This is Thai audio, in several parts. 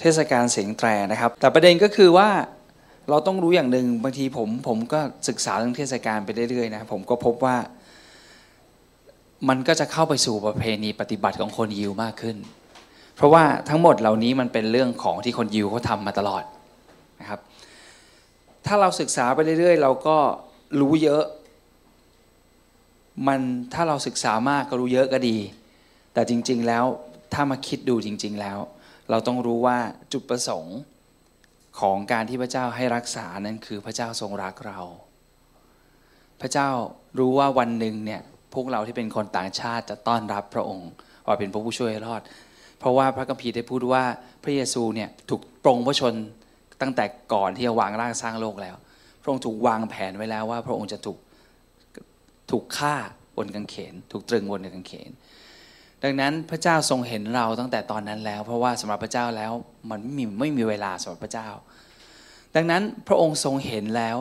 เทศกาลเสียงแตรนะครับ แต่ประเด็นก็คือว่าเราต้องรู้อย่างหนึ่งบางทีผมผมก็ศึกษาเรื่องเทศกาลไปเรื่อยๆนะผมก็พบว่า มันก็จะเข้าไปสู่ประเพณีปฏิบัติของคนยิวมากขึ้น เพราะว่าทั้งหมดเหล่านี้มันเป็นเรื่องของที่คนยิวเขาทำมาตลอดนะครับ ถ้าเราศึกษาไปเรื่อยๆ เราก็รู้เยอะ มันถ้าเราศึกษามากก็รู้เยอะก็ดี แต่จริง ๆ แล้วถ้ามาคิดดูจริง ๆ แล้ว เราต้องรู้ว่าจุดประสงค์ของการที่พระเจ้าให้รักษานั้นคือพระเจ้าทรงรักเรา พระเจ้ารู้ว่าวันหนึ่งเนี่ยพวกเราที่เป็นคนต่างชาติจะต้อนรับพระองค์ว่าเป็นพระผู้ช่วยรอด เพราะว่าพระคัมภีร์ได้พูดว่าพระเยซูเนี่ยถูกปรงพระชนตั้งแต่ก่อนที่จะวางร่างสร้างโลกแล้ว พระองค์ถูกวางแผนไว้แล้วว่า พระองค์จะถูกถูกฆ่าบนกางเขน ถูกตรึงบนกางเขน ดังนั้นพระเจ้าทรงเห็นเราตั้งแต่ตอนนั้นแล้ว เพราะว่าสำหรับพระเจ้าแล้วมันไม่มีไม่มีเวลาสำหรับพระเจ้า ดังนั้นพระองค์ทรงเห็นแล้ว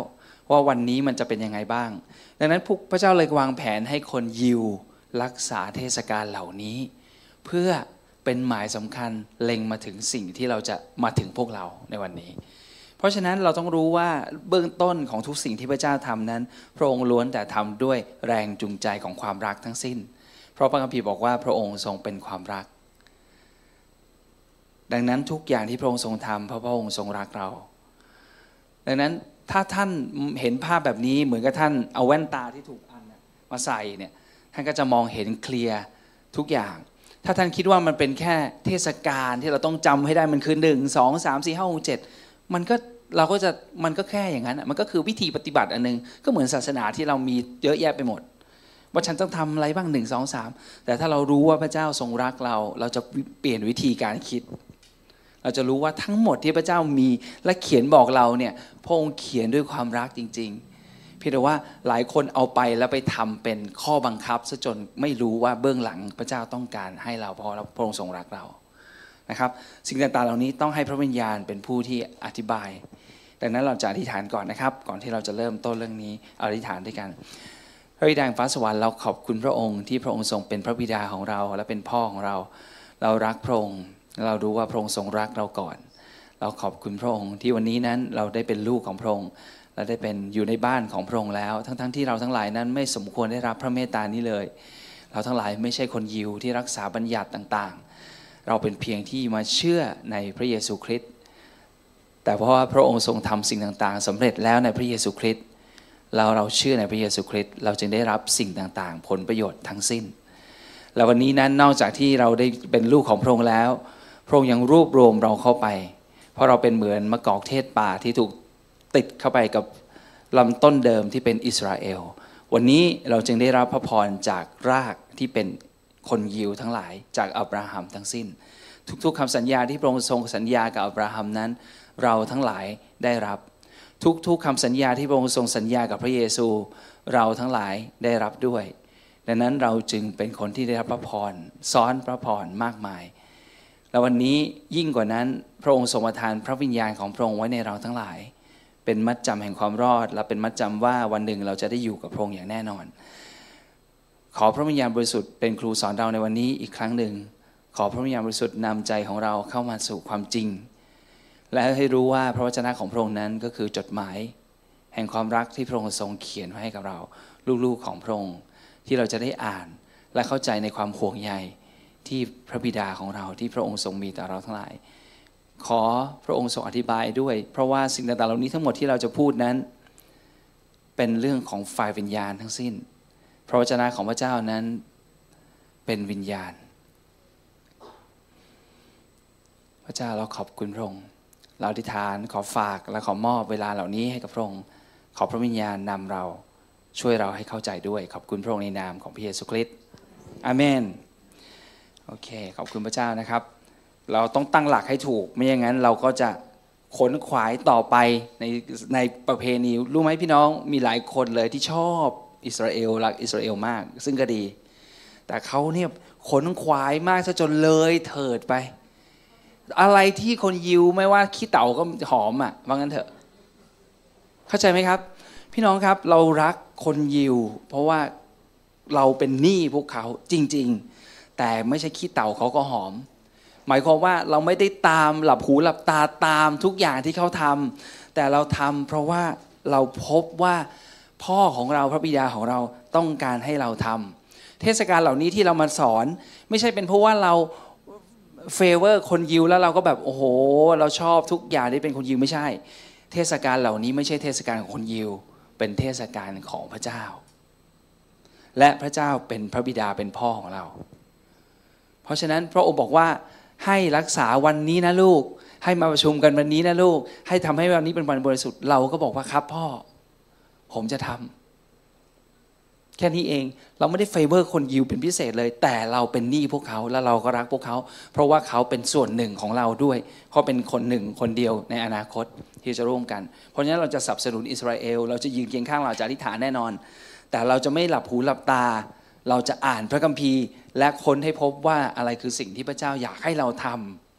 ว่าวันนี้มันจะเป็นยังไงบ้าง ดังนั้นพระเจ้าเลยวางแผนให้คนยิวรักษาเทศกาลเหล่านี้ เพื่อเป็นหมายสำคัญเล็งมาถึงสิ่งที่เราจะมาถึงพวกเราในวันนี้ เพราะฉะนั้นเราต้องรู้ว่าเบื้องต้นของทุกสิ่งที่พระเจ้าทำนั้น พระองค์ล้วนแต่ทำด้วยแรงจูงใจของความรักทั้งสิ้น เพราะพระคัมภีร์บอกว่าพระองค์ทรงเป็นความรัก ดังนั้นทุกอย่างที่พระองค์ทรงทำเพราะพระองค์ทรงรักเรา ดังนั้นถ้าท่านเห็นภาพแบบนี้เหมือนกับท่านเอาแว่นตาที่ถูกอันมาใส่เนี่ยท่านก็จะมองเห็นเคลียร์ทุกอย่าง ถ้าท่านคิดว่ามันเป็นแค่เทศกาลที่เราต้องจำให้ได้มันคือหนึ่งสองสามสี่ห้าหกเจ็ดมันก็เราก็จะมันก็แค่อย่างนั้นมันก็คือวิธีปฏิบัติอันนึงก็เหมือนศาสนาที่เรามีเยอะแยะไปหมด ว่าฉันต้องทำอะไรบ้างหนึ่งสองสามแต่ถ้าเรารู้ว่าพระเจ้าทรงรักเรา เราจะเปลี่ยนวิธีการคิด เราจะรู้ว่าทั้งหมดที่พระเจ้ามีและเขียนบอกเราเนี่ยพระองค์เขียนด้วยความรักจริง ๆ เพียงแต่ว่าหลายคนเอาไปแล้วไปทำเป็นข้อบังคับซะจนไม่รู้ว่าเบื้องหลังพระเจ้าต้องการให้เราเพราะพระองค์ทรงรักเรานะครับ สิ่งต่างๆเหล่านี้ต้องให้พระวิญญาณเป็นผู้ที่อธิบายดังนั้นเราจะอธิษฐานก่อนนะครับ ก่อนที่เราจะเริ่มต้นเรื่องนี้อธิษฐานด้วยกัน พระบิดาฟ้าสวรรค์เราขอบคุณพระองค์ที่พระองค์ทรงเป็นพระบิดาของเราและเป็นพ่อของเรา เรารักพระองค์เรารู้ว่าพระองค์ทรงรักเราก่อน เราขอบคุณพระองค์ที่วันนี้นั้นเราได้เป็นลูกของพระองค์เราได้เป็นอยู่ในบ้านของพระองค์แล้ว ทั้งๆทที่เราทั้งหลายนั้นไม่สมควรได้รับพระเมตตานี้เลย เราทั้งหลายไม่ใช่คนยิวที่รักษาบัญญัติต่างๆ เราเป็นเพียงที่มาเชื่อในพระเยซูคริสต์แต่เพราะว่าพระองค์ทรงทำสิ่งต่างๆสำเร็จแล้วในพระเยซูคริสต์ เราเราเชื่อในพระเยซูคริสต์เราจึงได้รับสิ่งต่างๆ ผลประโยชน์ทั้งสิ้น แล้ววันนี้นั้นนอกจากที่เราได้เป็นลูกของพระองค์แล้ว พระองค์ยังรวบรวมเราเข้าไป เพราะเราเป็นเหมือนมะกอกเทศป่าที่ถูกติดเข้าไปกับลำต้นเดิมที่เป็นอิสราเอล วันนี้เราจึงได้รับพระพรจากรากที่เป็นคนยิวทั้งหลายจากอับราฮัมทั้งสิ้น ทุกๆคำสัญญาที่พระองค์ทรงสัญญากับอับราฮัมนั้น เราทั้งหลายได้รับ ทุกๆคำสัญญาที่พระองค์ทรงสัญญากับพระเยซูเราทั้งหลายได้รับด้วย ดังนั้นเราจึงเป็นคนที่ได้รับพระพรซ้อนพระพรมากมาย แล้ววันนี้ยิ่งกว่านั้นพระองค์ทรงประทานพระวิญญาณของพระองค์ไว้ในเราทั้งหลาย เป็นมัดจำแห่งความรอด และเป็นมัดจำว่าวันหนึ่งเราจะได้อยู่กับพระองค์อย่างแน่นอน ขอพระวิญญาณบริสุทธิ์เป็นครูสอนเราในวันนี้อีกครั้งหนึ่ง ขอพระวิญญาณบริสุทธิ์นำใจของเราเข้ามาสู่ความจริง และให้รู้ว่าพระวจนะของพระองค์นั้นก็คือจดหมายแห่งความรักที่พระองค์ทรงเขียนไว้ให้กับเรา ลูกๆของพระองค์ที่เราจะได้อ่านและเข้าใจในความห่วงใยที่พระบิดาของเราที่พระองค์ทรงมีต่อเราทั้งหลาย ขอพระองค์ทรงอธิบายด้วย เพราะว่าสิ่งต่างๆเหล่านี้ทั้งหมดที่เราจะพูดนั้น เป็นเรื่องของฝ่ายวิญญาณทั้งสิ้น พระวจนะของพระเจ้านั้นเป็นวิญญาณ พระเจ้าเราขอบคุณพระองค์ เราอธิษฐานขอฝากและขอมอบเวลาเหล่านี้ให้กับพระองค์ ขอพระวิญญาณนำเราช่วยเราให้เข้าใจด้วย ขอบคุณพระองค์ในนามของพระเยซูคริสต์อาเมนโอเค ขอบคุณพระเจ้านะครับ เราต้องตั้งหลักให้ถูก ไม่อย่างนั้นเราก็จะขนขวายต่อไปในในประเพณีรู้ไหมพี่น้องมีหลายคนเลยที่ชอบอิสราเอลรักอิสราเอลมาก ซึ่งก็ดี แต่เขาเนี่ยขนขวายมากซะจนเลยเถิดไป อะไรที่คนยิวไม่ว่าขี้เต่าก็หอมอะว่างั้นเถอะ เข้าใจไหมครับ พี่น้องครับเรารักคนยิว เพราะว่าเราเป็นหนี้พวกเขาจริง ๆ แต่ไม่ใช่ขี้เต่าเขาก็หอม หมายความว่าเราไม่ได้ตามหลับหูหลับตาตามทุกอย่างที่เขาทำแต่เราทำเพราะว่าเราพบว่าพ่อของเราพระบิดาของเราต้องการให้เราทำเทศกาลเหล่านี้ที่เรามาสอน ไม่ใช่เป็นเพราะว่าเรา เฟเวอร์คนยิวแล้วเราก็แบบโอ้โห เราชอบทุกอย่างที่เป็นคนยิวไม่ใช่ เทศกาลเหล่านี้ไม่ใช่เทศกาลของคนยิว เป็นเทศกาลของพระเจ้า และพระเจ้าเป็นพระบิดาเป็นพ่อของเรา เพราะฉะนั้นพระองค์บอกว่าให้รักษาวันนี้นะลูก ให้มาประชุมกันวันนี้นะลูก ให้ทำให้วันนี้เป็นวันบริสุทธิ์เราก็บอกว่าครับพ่อ ผมจะทำ แค่นี้เอง เราไม่ได้ favor คนยิวเป็นพิเศษเลย แต่เราเป็นหนี้พวกเขาแล้วเราก็รักพวกเขา เพราะว่าเขาเป็นส่วนหนึ่งของเราด้วยเขาเป็นคนหนึ่งคนเดียวในอนาคตที่จะร่วมกัน เพราะฉะนั้นเราจะสนับสนุนอิสราเอล เราจะยืนเคียงข้างเราจะอธิษฐานแน่นอน แต่เราจะไม่หลับหูหลับตา เราจะอ่านพระคัมภีร์ และค้นให้พบว่าอะไรคือสิ่งที่พระเจ้าอยากให้เราท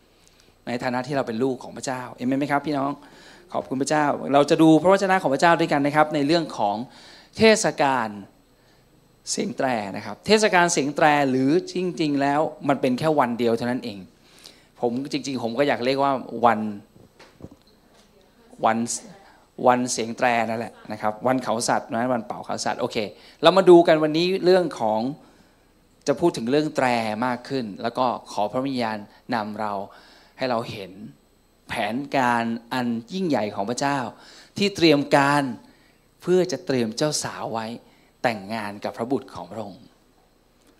ำในฐานะที่เราเป็นลูกของพระเจ้าเอเมนไหมครับ พี่น้องขอบคุณพระเจ้า เราจะดูพระวจนะของพระเจ้าด้วยกันนะครับ ในเรื่องของเทศกาล เสียงแตรนะครับ เทศกาลเสียงแตรหรือจริง ๆ แล้วมันเป็นแค่วันเดียวเท่านั้นเอง ผมจริง ๆ ผมก็อยากเรียกว่าวันวันวันเสียงแตรนั่นแหละนะครับ วันเขาสัตว์นะวันเป่าเขาสัตว์โอเค เรามาดูกันวันนี้เรื่องของจะพูดถึงเรื่องแตรมากขึ้น แล้วก็ขอพระวิญญาณนำเราให้เราเห็นแผนการอันยิ่งใหญ่ของพระเจ้า ที่เตรียมการเพื่อจะเตรียมเจ้าสาวไว้ แต่งงานกับพระบุตรของพระองค์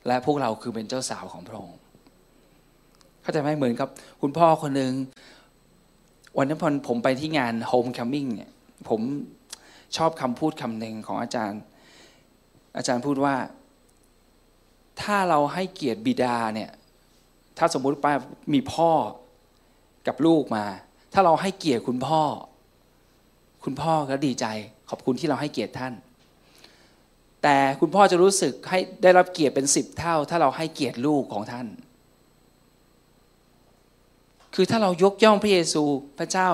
และพวกเราคือเป็นเจ้าสาวของพระองค์ เข้าใจไหมเหมือนกับ คุณพ่อคนหนึ่งวันนั้นพอผมไปที่งาน homecoming เนี่ยผมชอบคำพูดคำหนึ่งของอาจารย์ อาจารย์พูดว่า ถ้าเราให้เกียรติบิดาเนี่ยถ้าสมมุติป้ามีพ่อกับลูกมา ถ้าเราให้เกียรติคุณพ่อ คุณพ่อก็ดีใจ ขอบคุณที่เราให้เกียรติท่าน แต่คุณพ่อจะรู้สึกให้ได้รับเกียรติเป็นสิบเท่า ถ้าเราให้เกียรติลูกของท่าน คือถ้าเรายกย่องพระเยซูพระเจ้า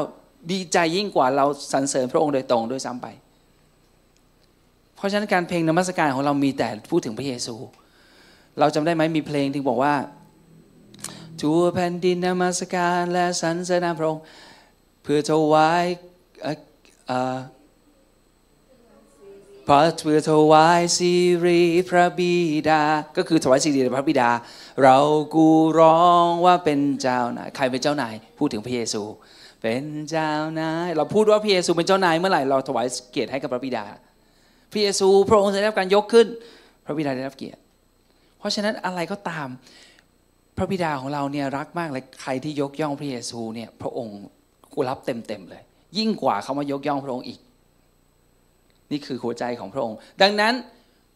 ดีใจยิ่งกว่าเราสรรเสริญพระองค์โดยตรงด้วยซ้ำไป เพราะฉะนั้นการเพลงนมัสการของเรามีแต่พูดถึงพระเยซู เราจำได้ไหมมีเพลงที่บอกว่าทั่วแผ่นดินนมัสการและสรรเสริญพระองค์เพื่อถวาย พระเพื่อถวายสิริพระบิดา ก็คือถวายสิริพระบิดา เรากูร้องว่าเป็นเจ้านายใครเป็นเจ้านายพูดถึงพระเยซู เป็นเจ้านายเราพูดว่าพระเยซูเป็นเจ้านายเมื่อไหร่เราถวายเกียรติให้กับพระบิดา พระเยซูพระองค์ได้รับการยกขึ้น พระบิดาได้รับเกียรติ เพราะฉะนั้นอะไรก็ตาม พระบิดาของเราเนี่ยรักมากเลยใครที่ยกย่องพระเยซูเนี่ยพระองค์กูรับเต็มๆเลย ยิ่งกว่าเขามายกย่องพระองค์อีก นี่คือหัวใจของพระองค์ ดังนั้น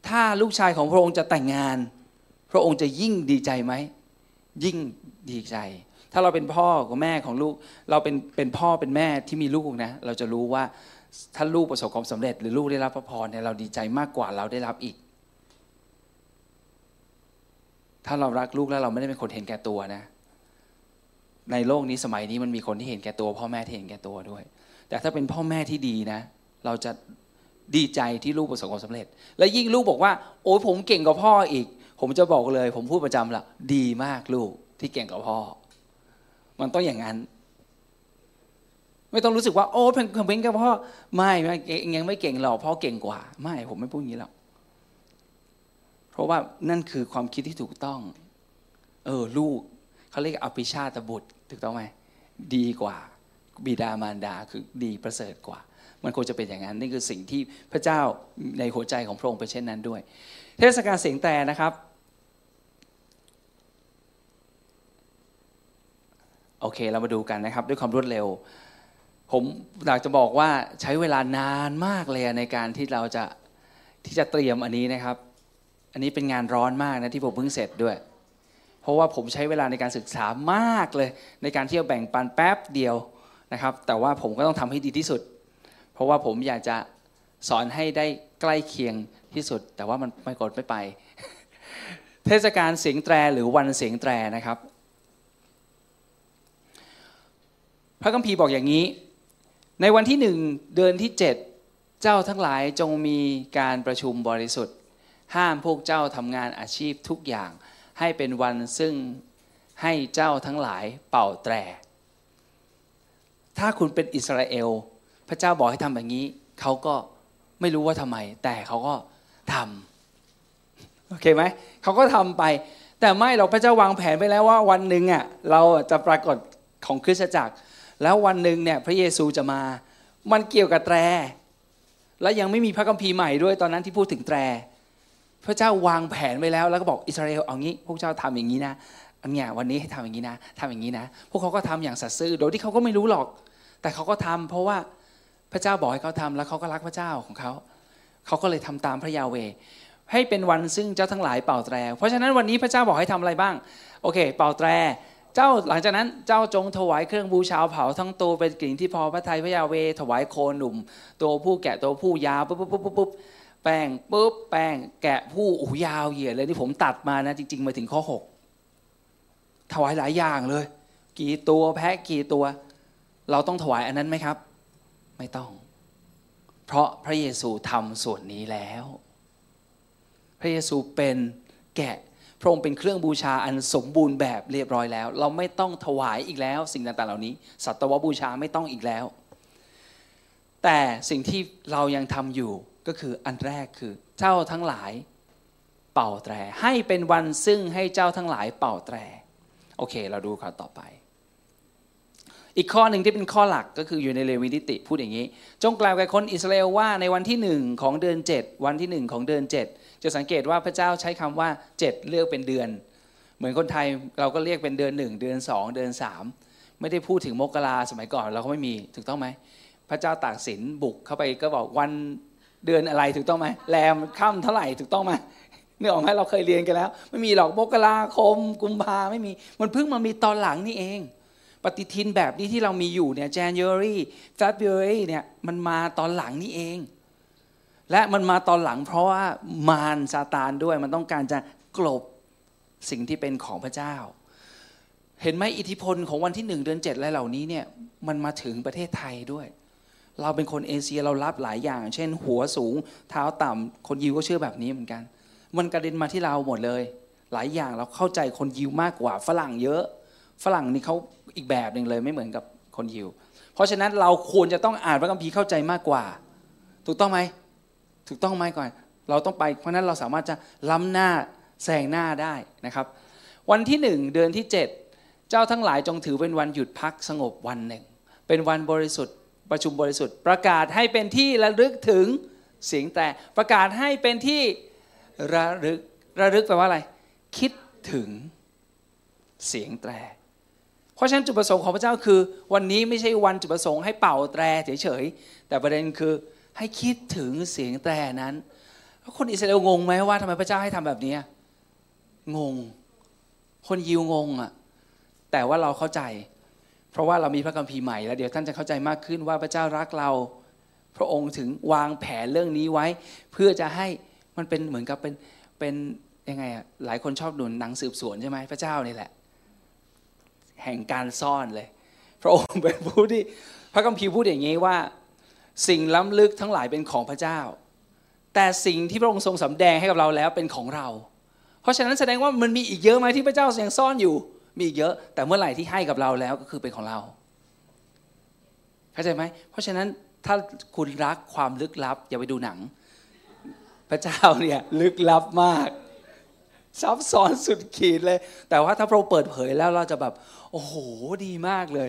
ถ้าลูกชายของพระองค์จะแต่งงาน พระองค์จะยิ่งดีใจไหม ยิ่งดีใจ ถ้าเราเป็นพ่อกับแม่ของลูก เราเป็นเป็นพ่อเป็นแม่ที่มีลูกนะ เราจะรู้ว่าถ้าลูกประสบความสำเร็จ หรือลูกได้รับพระพรเนี่ยเราดีใจมากกว่าเราได้รับอีก ถ้าเรารักลูกแล้วเราไม่ได้เป็นคนเห็นแก่ตัวนะ ในโลกนี้สมัยนี้มันมีคนที่เห็นแก่ตัว พ่อแม่ที่เห็นแก่ตัวด้วย แต่ถ้าเป็นพ่อแม่ที่ดีนะ เราจะ ดีใจที่ลูกประสบความสำเร็จ และยิ่งลูกบอกว่า โอ้ยผมเก่งกว่าพ่ออีก ผมจะบอกเลย ผมพูดประจำละดีมากลูกที่เก่งกว่าพ่อ มันต้องอย่างนั้น ไม่ต้องรู้สึกว่าโอ้เพ่งเพ่งกับพ่อไม่ไม่ยังไม่เก่งหรอกพ่อเก่งกว่า ไม่ผมไม่พูดอย่างนี้หรอกเพราะว่านั่นคือความคิดที่ถูกต้อง เออลูกเขาเรียกอภิชาตบุตรถูกต้องไหมดีกว่า บิดามารดาคือดีประเสริฐกว่า มันควรจะเป็นอย่างนั้นนี่คือสิ่งที่พระเจ้าในหัวใจของพระองค์เป็นเช่นนั้นด้วย เทศกาลเสียงแต่นะครับโอเคเรามาดูกันนะครับด้วยความรวดเร็ว ผมอยากจะบอกว่าใช้เวลานานมากเลยในการที่เราจะที่จะเตรียมอันนี้นะครับ อันนี้เป็นงานร้อนมากนะที่ผมเพิ่งเสร็จด้วย เพราะว่าผมใช้เวลาในการศึกษามากเลย ในการที่จะแบ่งปันแป๊บเดียวนะครับ แต่ว่าผมก็ต้องทำให้ดีที่สุด เพราะว่าผมอยากจะสอนให้ได้ใกล้เคียงที่สุด แต่ว่ามันไม่กดไม่ไป เทศกาลเสียงแตรหรือวันเสียงแตรนะครับ พระคัมภีร์บอกอย่างนี้ ในวันที่หนึ่งเดือนที่เจ็ดเจ้าทั้งหลายจงมีการประชุมบริสุทธิ์ ห้ามพวกเจ้าทำงานอาชีพทุกอย่างให้เป็นวันซึ่งให้เจ้าทั้งหลายเป่าแตร ถ้าคุณเป็นอิสราเอล ระเจ้าบอกให้ทำแบบนี้เขาก็ไม่รู้ว่าทำไม แต่เขาก็ทำโอเคไหมเขาก็ทำไป แต่ไม่เราพระเจ้าวางแผนไปแล้วว่าวันหนึ่งอะเราจะปรากฏของคริสตจักร แล้ววันหนึ่งเนี่ยพระเยซูจะมา มันเกี่ยวกับแตร และยังไม่มีพระคัมภีร์ใหม่ด้วยตอนนั้นที่พูดถึงแตร พระเจ้าวางแผนไว้แล้วแล้วก็บอกอิสราเอลเอางี้พวกเจ้าทำอย่างนี้นะอันเนี้ยวันนี้ให้ทำอย่างนี้นะทำอย่างนี้นะ พวกเขาก็ทำอย่างสัตย์ซื่อโดยที่เขาก็ไม่รู้หรอก แต่เขาก็ทำเพราะว่า พระเจ้าบอกให้เขาทำแล้วเขาก็รักพระเจ้าของเขา เขาก็เลยทำตามพระยาเว ให้เป็นวันซึ่งเจ้าทั้งหลายเป่าแตร เพราะฉะนั้นวันนี้พระเจ้าบอกให้ทำอะไรบ้าง โอเค เป่าแตร เจ้าหลังจากนั้นเจ้าจงถวายเครื่องบูชาเผาทั้งตัวเป็นกลิ่นที่พอพระทัยพระยาเว ถวายโคหนุ่ม ตัวผู้แกะตัวผู้ยาวปุ๊บปุ๊บปุ๊บปุ๊บแป้งปุ๊บแป้งแกะผู้โอ้ยาวเหยียดเลยที่ผมตัดมานะจริง ๆ มาถึงข้อ 6 ถวายหลายอย่างเลย กี่ตัวแพะกี่ตัว เราต้องถวายอันนั้นไหมครับ ไม่ต้อง เพราะพระเยซูทำส่วนนี้แล้ว พระเยซูเป็นแกะพระองค์เป็นเครื่องบูชาอันสมบูรณ์แบบเรียบร้อยแล้ว เราไม่ต้องถวายอีกแล้ว สิ่งต่างๆเหล่านี้ สัตวบูชาไม่ต้องอีกแล้ว แต่สิ่งที่เรายังทำอยู่ก็คืออันแรกคือเจ้าทั้งหลายเป่าแตร ให้เป็นวันซึ่งให้เจ้าทั้งหลายเป่าแตร โอเค เราดูข้อต่อไป อีกข้อหนึ่งที่เป็นข้อหลักก็คืออยู่ในเลวีนิติ พูดอย่างนี้ จงกล่าวแก่คนอิสราเอลว่าในวันที่หนึ่งของเดือน 7 วันที่หนึ่งของเดือน 7 จะสังเกตว่าพระเจ้าใช้คำว่า 7 เลือกเป็นเดือน เหมือนคนไทยเราก็เรียกเป็นเดือนหนึ่งเดือนสองเดือนสามไม่ได้พูดถึงมกราสมัยก่อนเราก็ไม่มีถูกต้องไหมพระเจ้าตากสินบุกเข้าไปก็บอกวันเดือนอะไรถูกต้องไหมแรมค่ำเท่าไหร่ถูกต้องไหมเนื่อออกไหมเราเคยเรียนกันแล้ว ไม่มีหรอกมกราคม กุมภาไม่มีมันเพิ่งมามีตอนหลังนี่เอง ปฏิทินแบบนี้ที่เรามีอยู่เนี่ย January February เนี่ยมันมาตอนหลังนี่เอง และมันมาตอนหลังเพราะว่ามารซาตานด้วยมันต้องการจะกลบสิ่งที่เป็นของพระเจ้า เห็นไหมอิทธิพลของวันที่หนึ่งเดือนเจ็ดอะไรเหล่านี้เนี่ยมันมาถึงประเทศไทยด้วย เราเป็นคนเอเชียเรารับหลายอย่าง เช่น หัวสูงเท้าต่ำคนยิวก็เชื่อแบบนี้เหมือนกัน มันกระเด็นมาที่เราหมดเลย หลายอย่างเราเข้าใจคนยิวมากกว่าฝรั่งเยอะ ฝรั่งนี่เขา อีกแบบหนึ่งเลยไม่เหมือนกับคนยิว เพราะฉะนั้นเราควรจะต้องอ่านพระคัมภีร์เข้าใจมากกว่า ถูกต้องไหมถูกต้องไหมก่อน เราต้องไปเพราะนั้นเราสามารถจะล้ำหน้าแซงหน้าได้นะครับ วันที่หนึ่งเดือนที่เจ็ดเจ้าทั้งหลายจงถือเป็นวันหยุดพักสงบวันหนึ่ง เป็นวันบริสุทธิ์ประชุมบริสุทธิ์ ประกาศให้เป็นที่ระลึกถึงเสียงแต่ประกาศให้เป็นที่ระลึกระลึกแปลว่าอะไร คิดถึงเสียงแตร เพราะฉะนั้นจุดประสงค์ของพระเจ้าคือ วันนี้ไม่ใช่วันจุดประสงค์ให้เป่าแตรเฉยๆแต่ประเด็นคือให้คิดถึงเสียงแตรนั้นคนอิสราเอลงงไหมว่าทำไมพระเจ้าให้ทำแบบนี้งง คนยิวงงอะแต่ว่าเราเข้าใจ เพราะว่าเรามีพระคัมภีร์ใหม่แล้วเดี๋ยวท่านจะเข้าใจมากขึ้นว่าพระเจ้ารักเรา พระองค์ถึงวางแผนเรื่องนี้ไว้ เพื่อจะให้มันเป็นเหมือนกับเป็นเป็นยังไงอะหลายคนชอบดูหนังสืบสวนใช่ไหมพระเจ้านี่แหละ แห่งการซ่อนเลย พระองค์เป็นผู้ที่พระคัมภีร์พูดอย่างนี้ว่า สิ่งล้ำลึกทั้งหลายเป็นของพระเจ้า แต่สิ่งที่พระองค์ทรงสำแดงให้กับเราแล้วเป็นของเรา เพราะฉะนั้นแสดงว่ามันมีอีกเยอะไหมที่พระเจ้ายังซ่อนอยู่ มีเยอะ แต่เมื่อไหร่ที่ให้กับเราแล้วก็คือเป็นของเราเข้าใจไหมเพราะฉะนั้นถ้าคุณรักความลึกลับ อย่าไปดูหนัง พระเจ้าเนี่ยลึกลับมากซับซ้อนสุดขีดเลย แต่ว่าถ้าเราเปิดเผยแล้วเราจะแบบ โอ้โหดีมากเลย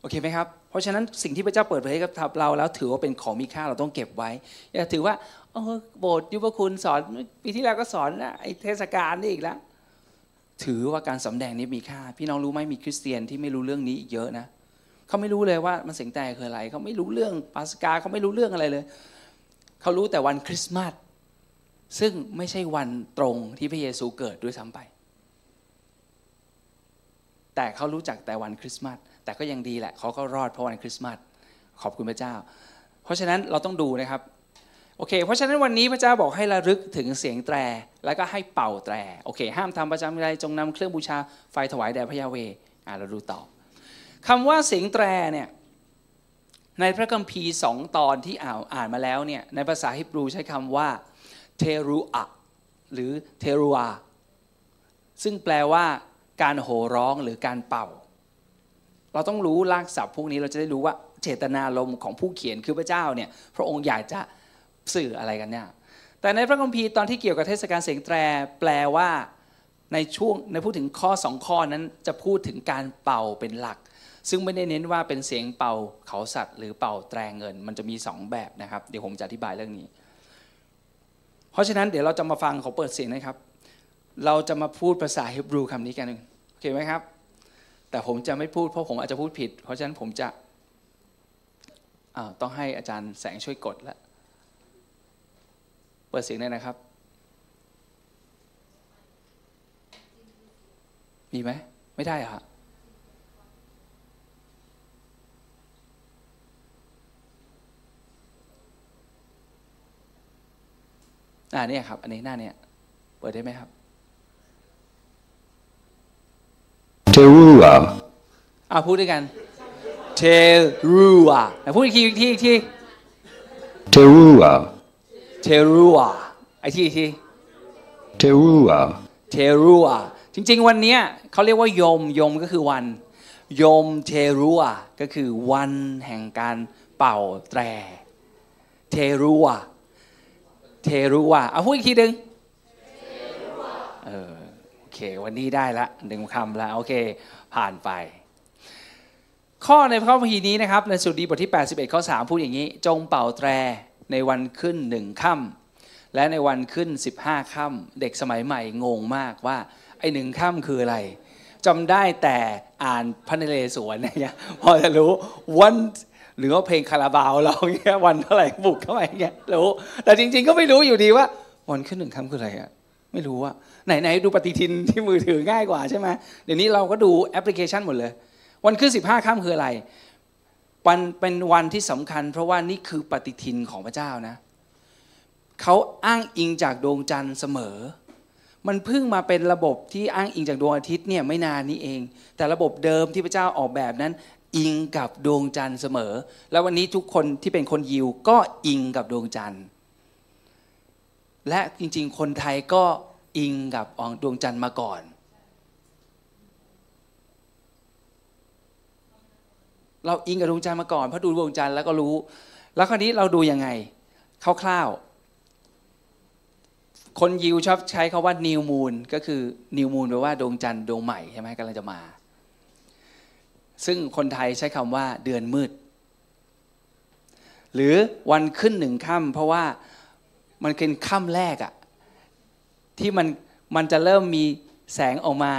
โอเคไหมครับเพราะฉะนั้นสิ่งที่พระเจ้าเปิดเผยกับเราแล้วถือว่าเป็นของมีค่าเราต้องเก็บไว้อย่าถือว่าโอ้โบสถ์ยุบคุณสอนปีที่แล้วก็สอนนะไอเทศกาลนี่อีกแล้วถือว่าการสำแดงนี้มีค่า พี่น้องรู้ไหมมีคริสเตียนที่ไม่รู้เรื่องนี้อีกเยอะนะเขาไม่รู้เลยว่ามันเสียงแต่คืออะไรเขาไม่รู้เรื่องปาสกาเขาไม่รู้เรื่องอะไรเลยเขารู้แต่วันคริสต์มาสซึ่งไม่ใช่วันตรงที่พระเยซูเกิดด้วยซ้ำไป แต่เขารู้จักแต่วันคริสต์มาสแต่ก็ยังดีแหละเขาก็รอดเพราะวันคริสต์มาสขอบคุณพระเจ้า เพราะฉะนั้นเราต้องดูนะครับโอเค เพราะฉะนั้นวันนี้พระเจ้าบอกให้ระลึกถึงเสียงแตร แล้วก็ให้เป่าแตร โอเค ห้ามทำประจำใดจงนำเครื่องบูชาไฟถวายแด่พระยาเวอ่าเราดูต่อคำว่าเสียงแตรเนี่ยในพระคัมภีร์สองตอนที่อ่านอ่านมาแล้วเนี่ยในภาษาฮิบรูใช้คำว่าเทรูอะหรือเทรูอาซึ่งแปลว่า การโห่ร้องหรือการเป่า เราต้องรู้รากศัพท์พวกนี้เราจะได้รู้ว่าเจตนารมณ์ของผู้เขียนคือพระเจ้าเนี่ยพระองค์อยากจะสื่ออะไรกันเนี่ยแต่ในพระคัมภีร์ตอนที่เกี่ยวกับเทศกาลเสียงแตรแปลว่าในช่วงในพูดถึงข้อสองข้อนั้นจะพูดถึงการเป่าเป็นหลัก ซึ่งไม่ได้เน้นว่าเป็นเสียงเป่าเขาสัตว์ หรือเป่าแตรเงิน มันจะมีสองแบบนะครับเดี๋ยวผมจะอธิบายเรื่องนี้ เพราะฉะนั้นเดี๋ยวเราจะมาฟังเขาเปิดเสียงนะครับ เราจะมาพูดภาษาฮิบรูคำนี้กันโอ เคไหมครับ แต่ผมจะไม่พูดเพราะผมอาจจะพูดผิด เพราะฉะนั้นผมจะต้องให้อาจารย์แสงช่วยกดแล้วเปิดเสียงได้นะครับ มีไหม ไม่ได้อะอ่านี่ครับ อันนี้หน้าเนี่ย เปิดได้ไหมครับ เทรูอาอ่าพูดด้วยกันเทรูอาพูดอีกทีอีกทีอีกทีเทรูอาเทรูอาไอที่ที่เทรูอาเทรูอาจริง ๆ วันนี้เขาเรียกว่ายมยมก็คือวัน ยมเทรูอาก็คือวันแห่งการเป่าแตร เทรูอาเทรูอาเอาพูดอีกทีหนึ่งเออโอ เควันนี้ได้ละหนึ่งคำล้วโอเค ผ่านไป ข้อในพระคัมภีนี้นะครับในสุดีบทที่ 81 ข้อ 3 พูดอย่างนี้ จงเป่าแตรในวันขึ้นหนึ่งค่ำและในวันขึ้น 15ค่ำเด็กสมัยใหม่งงมากว่า ไอ้หนึ่งค่ำคืออะไรจำได้แต่อ่านพระนเรศวรเนี่ยพอจะรู้วันหรือว่าเพลงคาราบาวเราเงี้ยวันเท่าไหร่บุกเข้าไปเงี้ยรู้แต่จริง ๆ ก็ไม่รู้อยู่ดีว่า วันขึ้นหนึ่งค่ำคืออะไรอะ ไม่รู้ว่าไหนๆดูปฏิทินที่มือถือง่ายกว่าใช่ไหมเดี๋ยวนี้เราก็ดูแอปพลิเคชันหมดเลย วันขึ้นสิบห้าค่ำคืออะไรวันเป็นวันที่สำคัญ เพราะว่านี่คือปฏิทินของพระเจ้านะเขาอ้างอิงจากดวงจันทร์เสมอ มันเพิ่งมาเป็นระบบที่อ้างอิงจากดวงอาทิตย์เนี่ยไม่นานนี้เอง แต่ระบบเดิมที่พระเจ้าออกแบบนั้น อิงกับดวงจันทร์เสมอ แล้ววันนี้ทุกคนที่เป็นคนยิวก็อิงกับดวงจันทร์ และจริงๆ คนไทยก็อิงกับองดวงจันทร์มาก่อน เราอิงกับดวงจันทร์มาก่อนเพราะดูดวงจันทร์แล้วก็รู้ แล้วคราวนี้เราดูยังไงคร่าวๆ คนยิวชอบใช้คาว่านิวมูนก็คือนิวมูนแปลว่าดวงจันทร์ดวงใหม่ใช่ไหมกำลังจะมา ซึ่งคนไทยใช้คำว่าเดือนมืด หรือวันขึ้นหนึ่งค่ำเพราะว่า มันเป็นค่ำแรกอะที่มันมันจะเริ่มมีแสงออกมา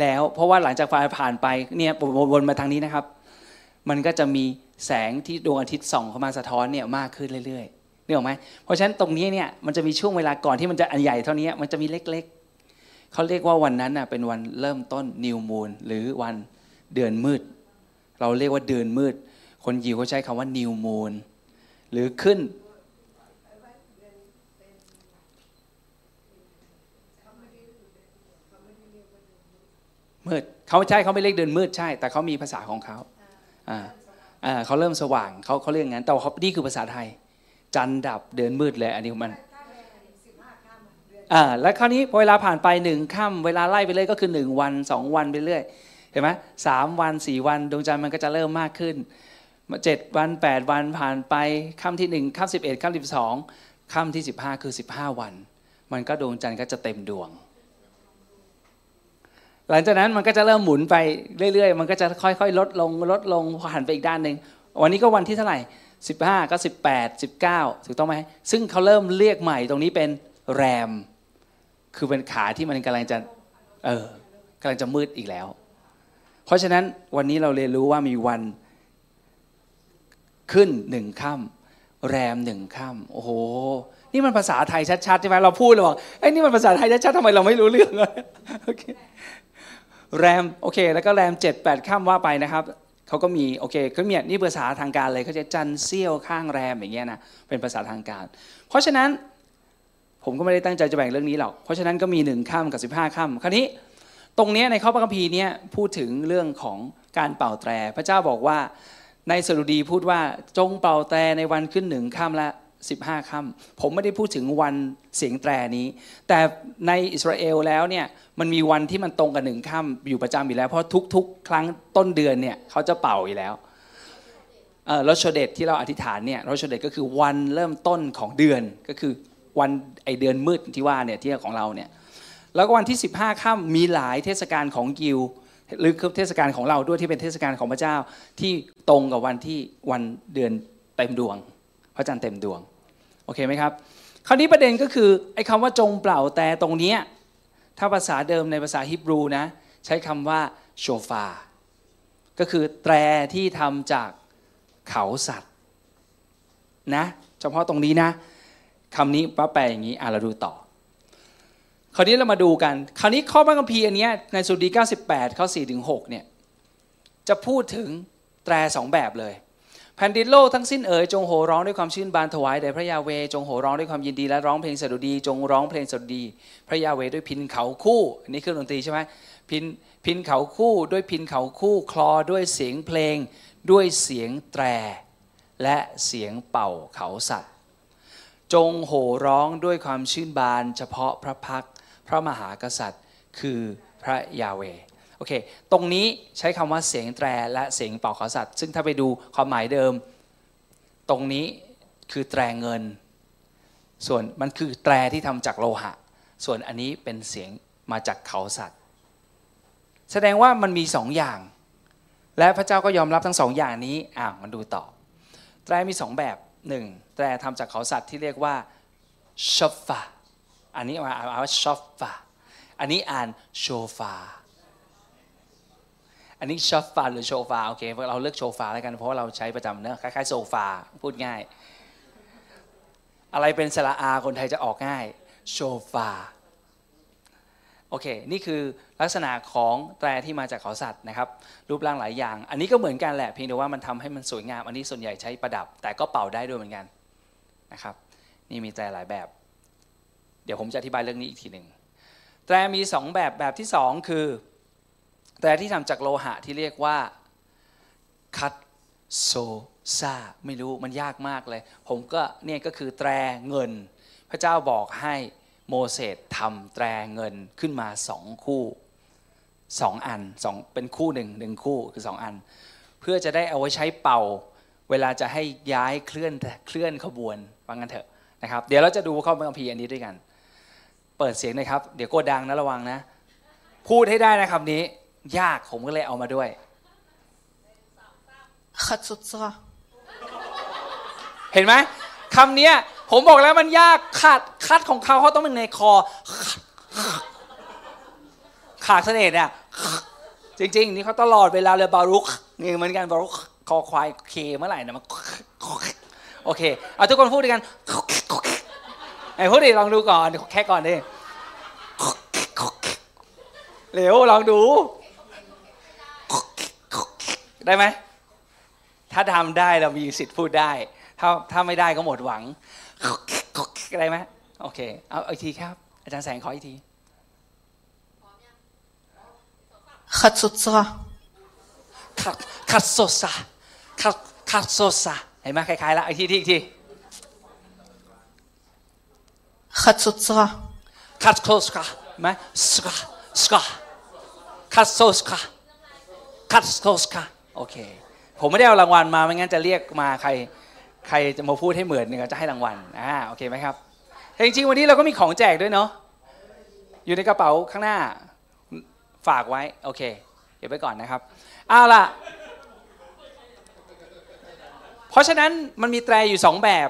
แล้ว เพราะว่าหลังจากไฟผ่านไปเนี่ยวนมาทางนี้นะครับ มันก็จะมีแสงที่ดวงอาทิตย์ส่องเข้ามาสะท้อนเนี่ยมากขึ้นเรื่อยๆนี่ออกไหมเพราะฉะนั้นตรงนี้เนี่ยมันจะมีช่วงเวลาก่อนที่มันจะอันใหญ่เท่านี้มันจะมีเล็กๆเขาเรียกว่าวันนั้นน่ะเป็นวันเริ่มต้นนิวมูนหรือวันเดือนมืด เราเรียกว่าเดือนมืด คนยิวเขาใช้คำว่านิวมูนหรือขึ้น มืดเขาใช่เขาไม่เรียกเดือนมืดใช่ แต่เขามีภาษาของเขาอ่าเขาเริ่มสว่างเขาเขาเรียกงั้นแต่เขานี่คือภาษาไทย จันดับเดินมืดเลยอันนี้มันอ่าแล้วคราวนี้พอเวลาผ่านไปหนึ่งค่ำเวลาไล่ไปเลยก็คือหนึ่งวันสองวันไปเรื่อยเห็นไหมสามวันสี่วันดวงจันทร์มันก็จะเริ่มมากขึ้นเจ็ดวันแปดวันผ่านไปค่ำที่หนึ่งค่ำสิบเอ็ดค่ำสิบสองค่ำที่สิบห้าคือสิบห้าวัน มันก็ดวงจันทร์ก็จะเต็มดวง หลังจากนั้นมันก็จะเริ่มหมุนไปเรื่อยๆ มันก็จะค่อยๆ ลดลงลดลงผ่านไปอีกด้านหนึ่งวันนี้ก็วันที่เท่าไหร่ 15 ก็ 18 19 ถูกต้องไหมซึ่งเขาเริ่มเรียกใหม่ตรงนี้เป็นแรม คือเป็นขาที่มันกำลังจะเออกำลังจะมืดอีกแล้ว เพราะฉะนั้นวันนี้เราเรียนรู้ว่ามีวันขึ้นหนึ่งค่ำแรมหนึ่งค่ำโอ้โห นี่มันภาษาไทยชัดๆใช่ไหมเราพูดเราบอกไอ้นี่มันภาษาไทยชัดๆทำไมเราไม่รู้เรื่องเลยโอเค แรมโอเค แล้วก็แรม 7 8ข้ามว่าไปนะครับเขาก็มีโอเคก็มีนี่ภาษาทางการเลยเขาจะจันเซี่ยวข้างแรมอย่างเงี้ยนะเป็นภาษาทางการ เพราะฉะนั้นผมก็ไม่ได้ตั้งใจจะแบ่งเรื่องนี้หรอกเพราะฉะนั้นก็มีหนึ่งข้ามกับ 15ข้ามคราวนี้ตรงนี้ในข้อพระคัมภีร์เนี้พูดถึงเรื่องของการเป่าแตร พระเจ้าบอกว่าในสดุดีพูดว่าจงเป่าแตรในวันขึ้นหนึ่งข้ามและ15ค่ำผมไม่ได้พูดถึงวันเสียงแตรนี้ แต่ในอิสราเอลแล้วเนี่ย มันมีวันที่มันตรงกับหนึ่งค่ำอยู่ประจำอยู่แล้ว เพราะทุก ๆ ครั้งต้นเดือนเนี่ยเขาจะเป่าอยู่แล้วเออรถโชเดตที่เราอธิษฐานเนี่ยรถโชเดตก็คือวันเริ่มต้นของเดือนก็คือวันไอเดือนมืดที่ว่าเนี่ยที่ของเราเนี่ยแล้วก็วันที่ 15ค่ำมีหลายเทศกาลของกิวหรือเทศกาลของเราด้วยที่เป็นเทศกาลของพระเจ้าที่ตรงกับวันที่วันเดือนเต็มดวง พระจันทร์เต็มดวงโอเคไหมครับคราวนี้ประเด็นก็คือไอ้คำว่าจงเปล่าแต่ตรงเนี้ย ถ้าภาษาเดิมในภาษาฮิบรูนะ ใช้คำว่าโชฟา ก็คือแตรที่ทำจากเขาสัตว์นะเฉพาะตรงนี้นะคำนี้ป้าแปลอย่างนี้อะเราดูต่อ คราวนี้เรามาดูกัน คราวนี้ข้อพระคัมภีร์อันนี้ในสุดี 98 ข้อ4ถึง6เนี่ยจะพูดถึงแตรสองแบบเลย แผ่นดินโลกทั้งสิ้นเอ๋ยจงโห่ร้องด้วยความชื่นบานถวายแด่พระยาเวจงโห่ร้องด้วยความยินดีและร้องเพลงสดุดี จงร้องเพลงสดุดี พระยาเวด้วยพินเขาคู่อันนี้คือดนตรีใช่ไหมพินพินเขาคู่ด้วยพินเขาคู่คลอด้วยเสียงเพลง ด้วยเสียงแตร และเสียงเป่าเขาสัตว์ จงโห่ร้องด้วยความชื่นบานเฉพาะพระพักพระมหากษัตริย์ คือพระยาเว โอเค ตรงนี้ใช้คำว่าเสียงแตรและเสียงเป่าเขาสัตว์ ซึ่งถ้าไปดูความหมายเดิม ตรงนี้คือแตรเงิน ส่วนมันคือแตรที่ทำจากโลหะ ส่วนอันนี้เป็นเสียงมาจากเขาสัตว์ แสดงว่ามันมีสองอย่าง และพระเจ้าก็ยอมรับทั้งสองอย่างนี้อ่ามันดูต่อ แตรมีสองแบบหนึ่งแตรทำจากเขาสัตว์ที่เรียกว่าชอฟฟาอันนี้มาอ่านว่าชอฟฟาอันนี้อ่านโชฟา อันนี้ชอฟฟาหรือโชฟาโอเคเราเลือกโชฟาแล้วกันเพราะเราใช้ประจำเนอะคล้ายๆโซฟาพูดง่าย อะไรเป็นสระอาคนไทยจะออกง่ายโชฟาโอเค นี่คือลักษณะของแตรที่มาจากเขาสัตว์นะครับ รูปร่างหลายอย่าง อันนี้ก็เหมือนกันแหละเพียงแต่ว่ามันทำให้มันสวยงาม อันนี้ส่วนใหญ่ใช้ประดับ แต่ก็เป่าได้ด้วยเหมือนกันนะครับ นี่มีแตรหลายแบบ เดี๋ยวผมจะอธิบายเรื่องนี้อีกทีหนึ่งแตรมีสองแบบแบบที่สองคือ แตรที่ทำจากโลหะที่เรียกว่าคัตโซซาไม่รู้มันยากมากเลย ผมก็เนี่ยก็คือแตรเงิน พระเจ้าบอกให้โมเสสทำแตรเงินขึ้นมาสองคู่สองอันสองเป็นคู่หนึ่งหนึ่งคู่คือสองอัน เพื่อจะได้เอาไว้ใช้เป่า เวลาจะให้ย้ายเคลื่อนเคลื่อนขบวนว่างั้นเถอะนะครับ เดี๋ยวเราจะดูข้อพระคัมภีร์อันนี้ด้วยกัน เปิดเสียงเลยครับ เดี๋ยวโกดังนะระวังนะ พูดให้ได้นะคำนี้ ยากผมก็เลยเอามาด้วยขัดสุดซะเห็นไหมคำนี้ผมบอกแล้วมันยากขาดคัดของเขาเขาต้องเป็นในคอ ขาดเสน่ห์เนี่ยจริง ๆ นี่เขาตลอดเวลาเลยบารุกนี่เหมือนกันบารุกคอควายเคเมื่อไหร่นะมันโอเคเอาทุกคนพูดด้วยกันไอ้พวกนี้ลองดูก่อนแค่ก่อนดิเร็วลองดู ได้ไหมถ้าทำได้เรามีสิทธิ์พูดได้ ถ้าถ้าไม่ได้ก็หมดหวังได้ไหมโอเค เอาอีกทีครับ อาจารย์แสงขออีกทีขัดสดซาขัดขัดสดซาขัดขัดสดซาเห็นไหมคล้ายๆละอีกทีอีกทีขัดสดซาขัดโคสกาไหมสกะสกะขัดโซสกาขัดโซสกา โอเค ผมไม่ได้เอารางวัลมาไม่งั้นจะเรียกมาใครใครจะมาพูดให้เหมือนเนี่ยจะให้รางวัลอ่าโอเคไหมครับแต่จริงๆวันนี้เราก็มีของแจกด้วยเนาะอยู่ในกระเป๋าข้างหน้าฝากไว้โอเคเก็บไว้ก่อนนะครับเอาล่ะ เพราะฉะนั้นมันมีแตรอยู่สองแบบ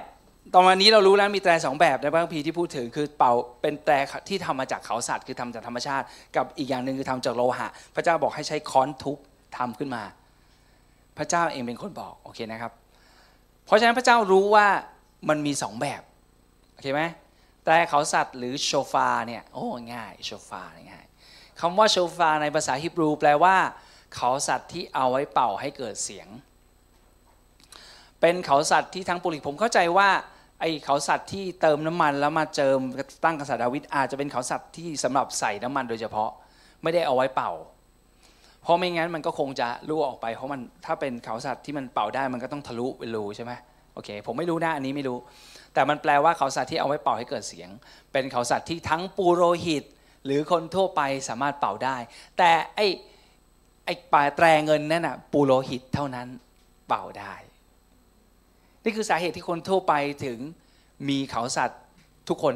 ตอนวันนี้เรารู้แล้วมีแตรสองแบบในพระคัมภีร์ที่พูดถึงคือเป่าเป็นแตรที่ทำมาจากเขาสัตว์คือทำจากธรรมชาติ กับอีกอย่างหนึ่งคือทำจากโลหะ พระเจ้าบอกให้ใช้ค้อนทุบทำขึ้นมา พระเจ้าเองเป็นคนบอกโอเคนะครับ เพราะฉะนั้นพระเจ้ารู้ว่ามันมีสองแบบโอเคไหมแต่เขาสัตว์หรือโชฟาเนี่ยโอ้ง่ายโชฟาง่ายคำว่าโชฟาในภาษาฮิบรู แปลว่า เขาสัตว์ที่เอาไว้เป่าให้เกิดเสียง เป็นเขาสัตว์ที่ทั้งปุริผมเข้าใจว่าไอเขาสัตว์ที่เติมน้ำมันแล้วมาเจิมตั้งกษัตริย์ดาวิดอาจจะเป็นเขาสัตว์ที่สำหรับใส่น้ำมันโดยเฉพาะ ไม่ได้เอาไว้เป่า ราะไม่งั้นมันก็คงจะรั่วออกไป เพราะมันถ้าเป็นเขาสัตว์ที่มันเป่าได้มันก็ต้องทะลุเป็นรูใช่ไหมโอเค ผมไม่รู้นะอันนี้ไม่รู้ แต่มันแปลว่าเขาสัตว์ที่เอาไว้เป่าให้เกิดเสียง เป็นเขาสัตว์ที่ทั้งปูโรหิต หรือคนทั่วไปสามารถเป่าได้ แต่ไอ้ไอ้ปลายแตรเงินนั่นน่ะปูโรหิตเท่านั้นเป่าได้ นี่คือสาเหตุที่คนทั่วไปถึงมีเขาสัตว์ทุกคน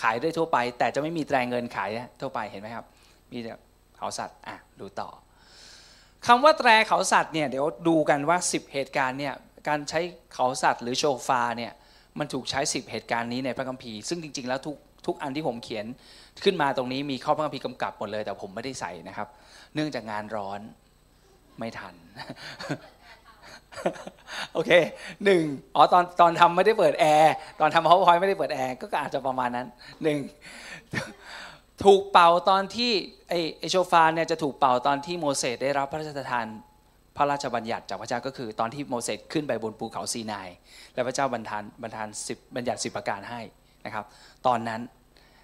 ขายได้ทั่วไป แต่จะไม่มีแตรเงินขายทั่วไปเห็นไหมครับ มีแต่เขาสัตว์อะดูต่อ คำว่าแตรเขาสัตว์เนี่ยเดี๋ยวดูกันว่า 10 เหตุการณ์เนี่ยการใช้เขาสัตว์หรือโชฟาเนี่ยมันถูกใช้ 10 เหตุการณ์นี้ในพระคัมภีร์ซึ่งจริง ๆ แล้วทุกทุกอันที่ผมเขียนขึ้นมาตรงนี้มีข้อพระคัมภีร์กำกับหมดเลย แต่ผมไม่ได้ใส่นะครับ เนื่องจากงานร้อนไม่ทันโอเคหนึ่งอ๋อตอนตอนทำไม่ได้เปิดแอร์ตอนทำ powerpoint ไม่ได้เปิดแอร์ก็อาจจะประมาณนั้นหนึ่ง ถูกเป่าตอนที่ไอโชฟาเนี่ยจะถูกเป่าตอนที่โมเสสได้รับพระราชทานพระราชบัญญัติจากพระเจ้าก็คือตอนที่โมเสสขึ้นไปบนภูเขาซีนาย และพระเจ้าบัญทานบัญทานสิบบัญญัติสิบประการให้นะครับ ตอนนั้น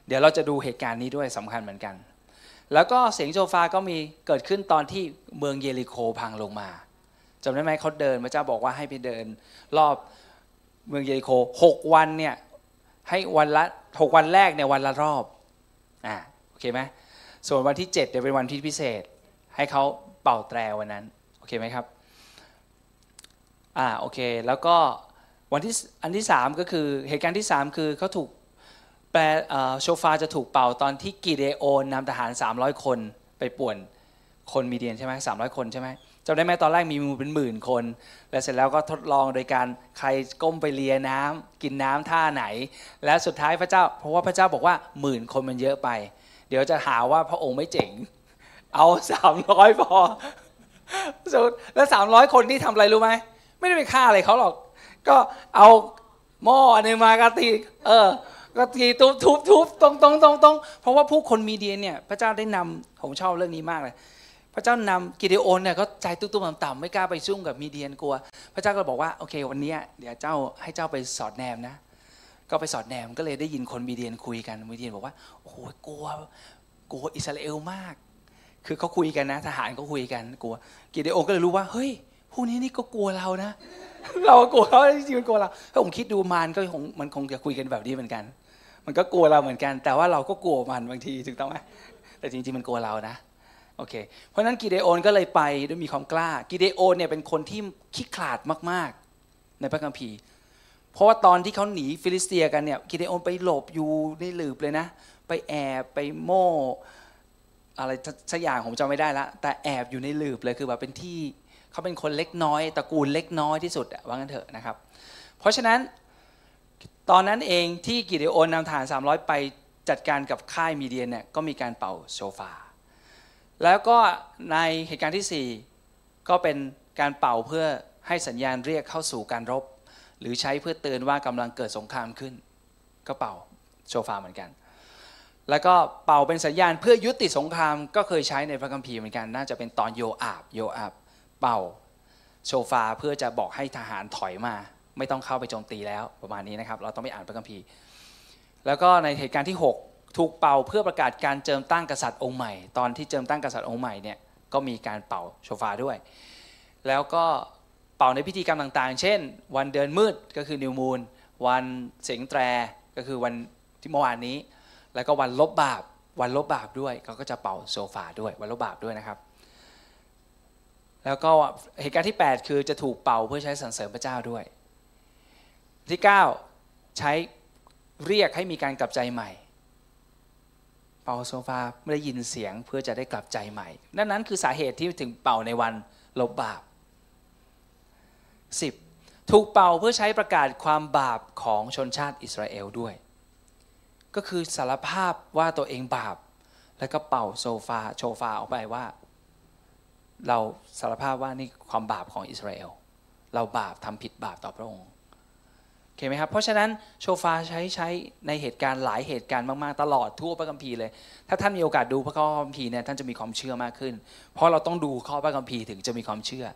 เดี๋ยวเราจะดูเหตุการณ์นี้ด้วยสำคัญเหมือนกัน แล้วก็เสียงโชฟาก็มีเกิดขึ้นตอนที่เมืองเยริโคพังลงมาจำได้ไหมเขาเดินพระเจ้าบอกว่าให้ไปเดิน รอบเมืองเยริโคหกวันเนี่ยให้วันละหกวันแรกเนี่ยวันละรอบ อ่าโอเคไหมส่วนวันที่ 7เดี๋ยวเป็นวันที่พิเศษ ให้เขาเป่าแตรวันนั้นโอเคไหมครับอ่าโอเคแล้วก็วันที่อันที่สามก็คือเหตุการณ์ที่สามคือเขาถูกแปลโชฟาจะถูกเป่าตอนที่กิเดโอนนำทหาร 300 คนไปป่วนคนมีเดียนใช่ไหมสามร้อยคนใช่ไหม จำได้ไหมตอนแรกมีมูเป็นหมื่นคน แล้วเสร็จแล้วก็ทดลองโดยการใครก้มไปเลียน้ำกินน้ำท่าไหน แล้วสุดท้ายพระเจ้า เพราะว่าพระเจ้าบอกว่าหมื่นคนมันเยอะไป เดี๋ยวจะหาว่าพระองค์ไม่เจ๋ง เอาสามร้อยพอสุดแล้วสามร้อยคนที่ทำอะไรรู้ไหมไม่ได้ไปฆ่าอะไรเขาหรอก ก็เอาหม้ออันนึงมากตีเออก็ตีทุบทุบทุบตรงตรงตรงตรงเพราะว่าผู้คนมีเดียเนี่ย พระเจ้าได้นำผมชอบเรื่องนี้มากเลย พระเจ้านำกิเดโอนเนี่ยก็ใจตุ้มๆต่ำๆไม่กล้าไปซุ่มกับมีเดียนกลัว พระเจ้าก็บอกว่าโอเค วันนี้เดี๋ยวเจ้าให้เจ้าไปสอดแนมนะ ก็ไปสอดแนมก็เลยได้ยินคนมีเดียนคุยกันมีเดียนบอกว่าโอ้โหกลัวกลัวอิสราเอลมาก คือเขาคุยกันนะ ทหารก็คุยกันกลัว กิเดโอนก็เลยรู้ว่าเฮ้ยพวกนี้นี่ก็กลัวเรานะ เรากลัวเขาจริงๆมันกลัวเราถ้าผมคิดดูมารก็คงมันคงจะคุยกันแบบนี้เหมือนกัน มันก็กลัวเราเหมือนกัน แต่ว่าเราก็กลัวมันบางทีถูกต้องไหมแต่จริงๆมันกลัวเรานะ โอเค เพราะนั้นกิเดโอนก็เลยไปด้วยมีความกล้า กิเดโอนเนี่ยเป็นคนที่ขี้ขลาดมากๆ ในพระคัมภีร์ เพราะว่าตอนที่เขาหนีฟิลิสเตียกันเนี่ย กิเดโอนไปหลบอยู่ในหลืบเลยนะ ไปแอบไปโม่อะไรสักอย่างผมจำไม่ได้ละ แต่แอบอยู่ในหลืบเลยคือแบบเป็นที่เขาเป็นคนเล็กน้อยตระกูลเล็กน้อยที่สุดว่างั้นเถอะนะครับ เพราะฉะนั้นตอนนั้นเองที่กิเดโอนนำทหาร 300 ไปจัดการกับค่ายมีเดียนเนี่ยก็มีการเป่าโชฟาร์ แล้วก็ในเหตุการณ์ที่ 4 ก็เป็นการเป่าเพื่อให้สัญญาณเรียกเข้าสู่การรบ หรือใช้เพื่อเตือนว่ากำลังเกิดสงครามขึ้น ก็เป่าโซฟาเหมือนกัน แล้วก็เป่าเป็นสัญญาณเพื่อยุติสงครามก็เคยใช้ในพระคัมภีร์เหมือนกัน น่าจะเป็นตอนโยอาบโยอาบเป่าโซฟาเพื่อจะบอกให้ทหารถอยมา ไม่ต้องเข้าไปโจมตีแล้วประมาณนี้นะครับ เราต้องไปอ่านพระคัมภีร์ แล้วก็ในเหตุการณ์ที่ 6 ถูกเป่าเพื่อประกาศการเจิมตั้งกษัตริย์องค์ใหม่ ตอนที่เจิมตั้งกษัตริย์องค์ใหม่เนี่ยก็มีการเป่าโชฟาด้วย แล้วก็เป่าในพิธีกรรมต่างๆ เช่น วันเดือนมืดก็คือนิวมูลวันเสียงแตรก็คือวันที่เมื่อวานนี้ แล้วก็วันลบบาปวันลบบาปด้วยเขาก็จะเป่าโซฟาด้วยวันลบบาปด้วยนะครับ แล้วก็เหตุการณ์ที่ 8 คือจะถูกเป่าเพื่อใช้สรรเสริญพระเจ้าด้วย ที่ 9 ใช้เรียกให้มีการกลับใจใหม่ เป่าโซฟาไม่ได้ยินเสียงเพื่อจะได้กลับใจใหม่ นั่นนั้นคือสาเหตุที่ถึงเป่าในวันลบบาป 10. ถูกเป่าเพื่อใช้ประกาศความบาปของชนชาติอิสราเอลด้วย ก็คือสารภาพว่าตัวเองบาป แล้วก็เป่าโซฟาโชฟาออกไปว่า เราสารภาพว่านี่ความบาปของอิสราเอล เราบาปทำผิดบาปต่อพระองค์ คไหมครับ เพราะฉะนั้นโชฟาใช้ใช้ในเหตุการณ์หลายเหตุการณ์มากๆ ตลอดทั่วพระคัมภีร์เลย ถ้าท่านมีโอกาสดูพระคัมภีร์เนี่ยท่านจะมีความเชื่อมากขึ้น เพราะเราต้องดูข้อพระคัมภีร์ถึงจะมีความเชื่อ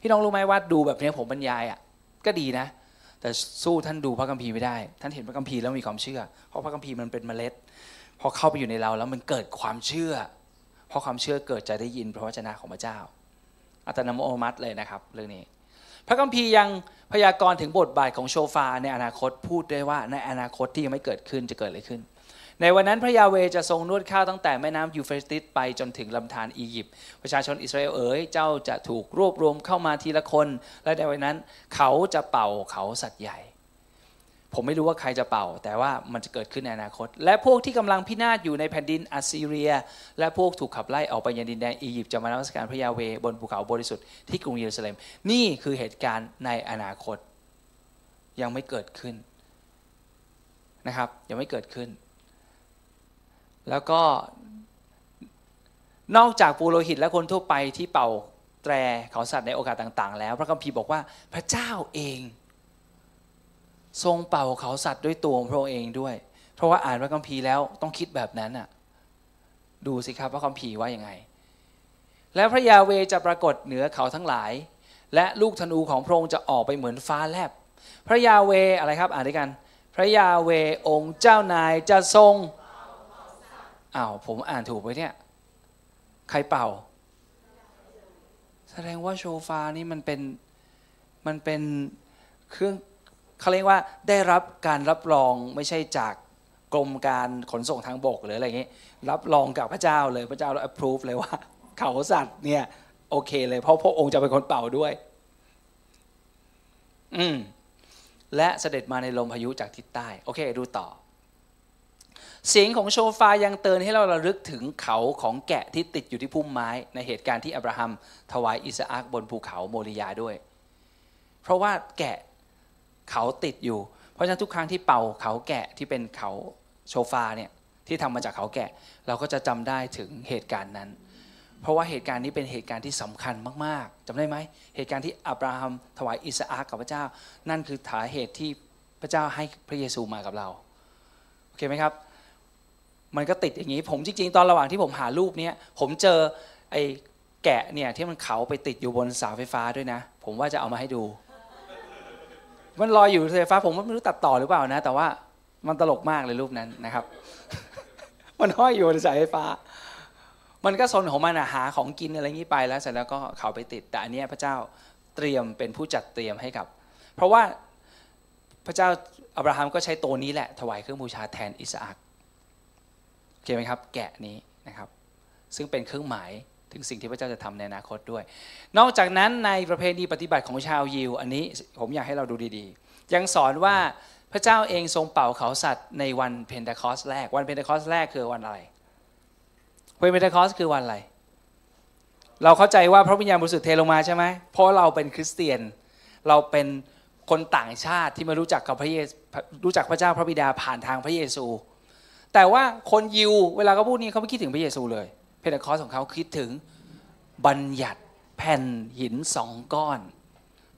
พี่น้องรู้ไหมว่าดูแบบนี้ผมบรรยายอะก็ดีนะ แต่สู้ท่านดูพระคัมภีร์ไม่ได้ ท่านเห็นพระคัมภีร์แล้วมีความเชื่อ เพราะพระคัมภีร์มันเป็นเมล็ด พอเข้าไปอยู่ในเราแล้วมันเกิดความเชื่อ เพราะความเชื่อเกิดจะได้ยินพระวจนะของพระเจ้า อัตโนมัติเลยนะครับ เรื่องนี้ พระคัมภีร์ยัง พยากรณ์ถึงบทบาทของโชฟาร์ในอนาคตพูดได้ว่าในอนาคตที่ยังไม่เกิดขึ้นจะเกิดอะไรขึ้น ในวันนั้นพระยาห์เวห์จะทรงนวดข้าวตั้งแต่แม่น้ำยูเฟรติสไปจนถึงลำธารอียิปต์ประชาชนอิสราเอลเอ๋ยเจ้าจะถูกรวบรวมเข้ามาทีละคน และในวันนั้นเขาจะเป่าเขาสัตว์ใหญ่ ผมไม่รู้ว่าใครจะเป่า แต่ว่ามันจะเกิดขึ้นในอนาคต และพวกที่กำลังพินาศอยู่ในแผ่นดินอัสซีเรีย และพวกถูกขับไล่ออกไปยังดินแดนอียิปต์จะมานมัสการพระยาเวบนภูเขาบริสุทธิ์ที่กรุงเยรูซาเล็ม นี่คือเหตุการณ์ในอนาคต ยังไม่เกิดขึ้นนะครับ ยังไม่เกิดขึ้น แล้วก็นอกจากปูโรหิตและคนทั่วไปที่เป่าแตรเขาสัตว์ในโอกาสต่าง ๆ แล้ว พระคัมภีร์บอกว่าพระเจ้าเอง ทรงเป่าเขาสัตว์ด้วยตัวของพระองค์เองด้วย เพราะว่าอ่านพระคัมภีร์แล้วต้องคิดแบบนั้นน่ะดูสิครับพระคัมภีร์ว่ายังไง และพระยาเวจะปรากฏเหนือเขาทั้งหลาย และลูกธนูของพระองค์จะออกไปเหมือนฟ้าแลบ พระยาเวอะไรครับอ่านด้วยกัน พระยาเวองค์เจ้านายจะทรงอ้าวผมอ่านถูกไหมเนี่ยใครเป่า แสดงว่าโชฟานี่มันเป็นมันเป็นเครื่อง เขาเรียกว่าได้รับการรับรองไม่ใช่จากกรมการขนส่งทางบกหรืออะไรอย่างนี้ รับรองกับพระเจ้าเลยพระเจ้าเรา approve เลยว่า เขาสัตว์เนี่ยโอเคเลย เพราะพระองค์จะเป็นคนเป่าด้วย อืมและเสด็จมาในลมพายุจากทิศใต้ โอเค ดูต่อ เสียงของโชฟายังเตือนให้เราระลึกถึงเขาของแกะที่ติดอยู่ที่พุ่มไม้ ในเหตุการณ์ที่อับราฮัมถวายอิสอักบนภูเขาโมริยาด้วย เพราะว่าแกะ เขาติดอยู่ เพราะฉะนั้นทุกครั้งที่เป่าเขาแกะที่เป็นเขาโชฟาเนี่ยที่ทำมาจากเขาแกะ เราก็จะจำได้ถึงเหตุการณ์นั้น เพราะว่าเหตุการณ์นี้เป็นเหตุการณ์ที่สำคัญมากๆจำได้ไหมเหตุการณ์ที่อับราฮัมถวายอิสอักกับพระเจ้า นั่นคือสาเหตุที่พระเจ้าให้พระเยซูมากับเราโอเคไหมครับ มันก็ติดอย่างนี้ ผมจริงๆ ตอนระหว่างที่ผมหารูปเนี้ยผมเจอไอ้แกะเนี่ยที่มันเขาไปติดอยู่บนเสาไฟฟ้าด้วยนะ ผมว่าจะเอามาให้ดู มันลอยอยู่เสาไฟฟ้า ผมไม่รู้ตัดต่อหรือเปล่านะ แต่ว่ามันตลกมากเลยรูปนั้นนะครับ มันห้อยอยู่บนสายไฟฟ้า มันก็ซนของมันหาของกินอะไรงี้ไปแล้วเสร็จแล้วก็เขาไปติด แต่อันนี้พระเจ้าเตรียมเป็นผู้จัดเตรียมให้กับ เพราะว่าพระเจ้าอับราฮัมก็ใช้ตัวนี้แหละถวายเครื่องบูชาแทนอิสอักโอเคไหมครับ แกะนี้นะครับ ซึ่งเป็นเครื่องหมาย ถึงสิ่งที่พระเจ้าจะทำในอนาคตด้วย นอกจากนั้นในประเพณีปฏิบัติของชาวยิว อันนี้ผมอยากให้เราดูดีๆ ยังสอนว่าพระเจ้าเองทรงเป่าเขาสัตว์ในวันเพนเทคอสแรก วันเพนเทคอสแรกคือวันอะไรวันเพนเทคอสคือวันอะไร เราเข้าใจว่าพระวิญญาณบริสุทธิ์เทลงมาใช่ไหมเพราะเราเป็นคริสเตียนเราเป็นคนต่างชาติที่มารู้จักกับพระเยซูรู้จักพระเจ้าพระบิดาผ่านทางพระเยซู แต่ว่าคนยิวเวลาเขาพูดนี้เขาไม่คิดถึงพระเยซูเลย เพนเทคอสของเขาคิดถึงบัญญัติแผ่นหินสองก้อน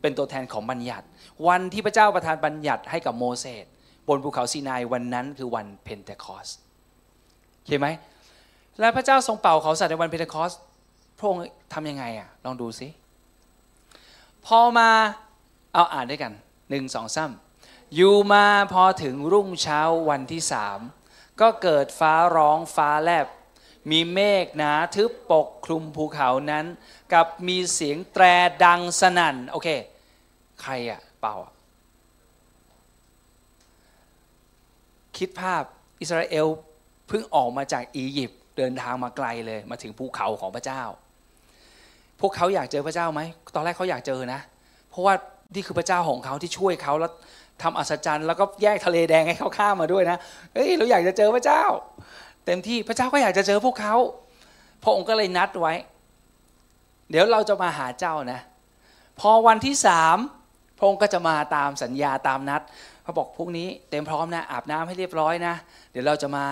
เป็นตัวแทนของบัญญัติ วันที่พระเจ้าประทานบัญญัติให้กับโมเสสบนภูเขาซีนายวันนั้นคือวันเพนเทคอสเห็นไหมและพระเจ้าทรงเป่าเขาสัตว์ในวันเพนเทคอสพระองค์ทำยังไงอะลองดูสิพอมาเอาอ่านด้วยกันหนึ่งสองซ้ำอยู่มาพอถึงรุ่งเช้าวันที่สามก็เกิดฟ้าร้องฟ้าแลบ มีเมฆหนาทึบปกคลุมภูเขานั้น กับมีเสียงแตรดังสนั่น โอเค ใครอะเป่าอะคิดภาพอิสราเอลเพิ่งออกมาจากอียิปต์เดินทางมาไกลเลยมาถึงภูเขาของพระเจ้า พวกเขาอยากเจอพระเจ้าไหมตอนแรกเขาอยากเจอนะ เพราะว่านี่คือพระเจ้าของเขาที่ช่วยเขาแล้วทำอัศจรรย์แล้วก็แยกทะเลแดงให้เขาข้ามมาด้วยนะเฮ้ยเราอยากจะเจอพระเจ้า เต็มที่พระเจ้าก็อยากจะเจอพวกเขาพระองค์ก็เลยนัดไว้ เดี๋ยวเราจะมาหาเจ้านะ พอวันที่สามพระองค์ก็จะมาตามสัญญาตามนัดเขาบอกพรุ่งนี้เต็มพร้อมนะอาบน้ำให้เรียบร้อยนะ เดี๋ยวเราจะมา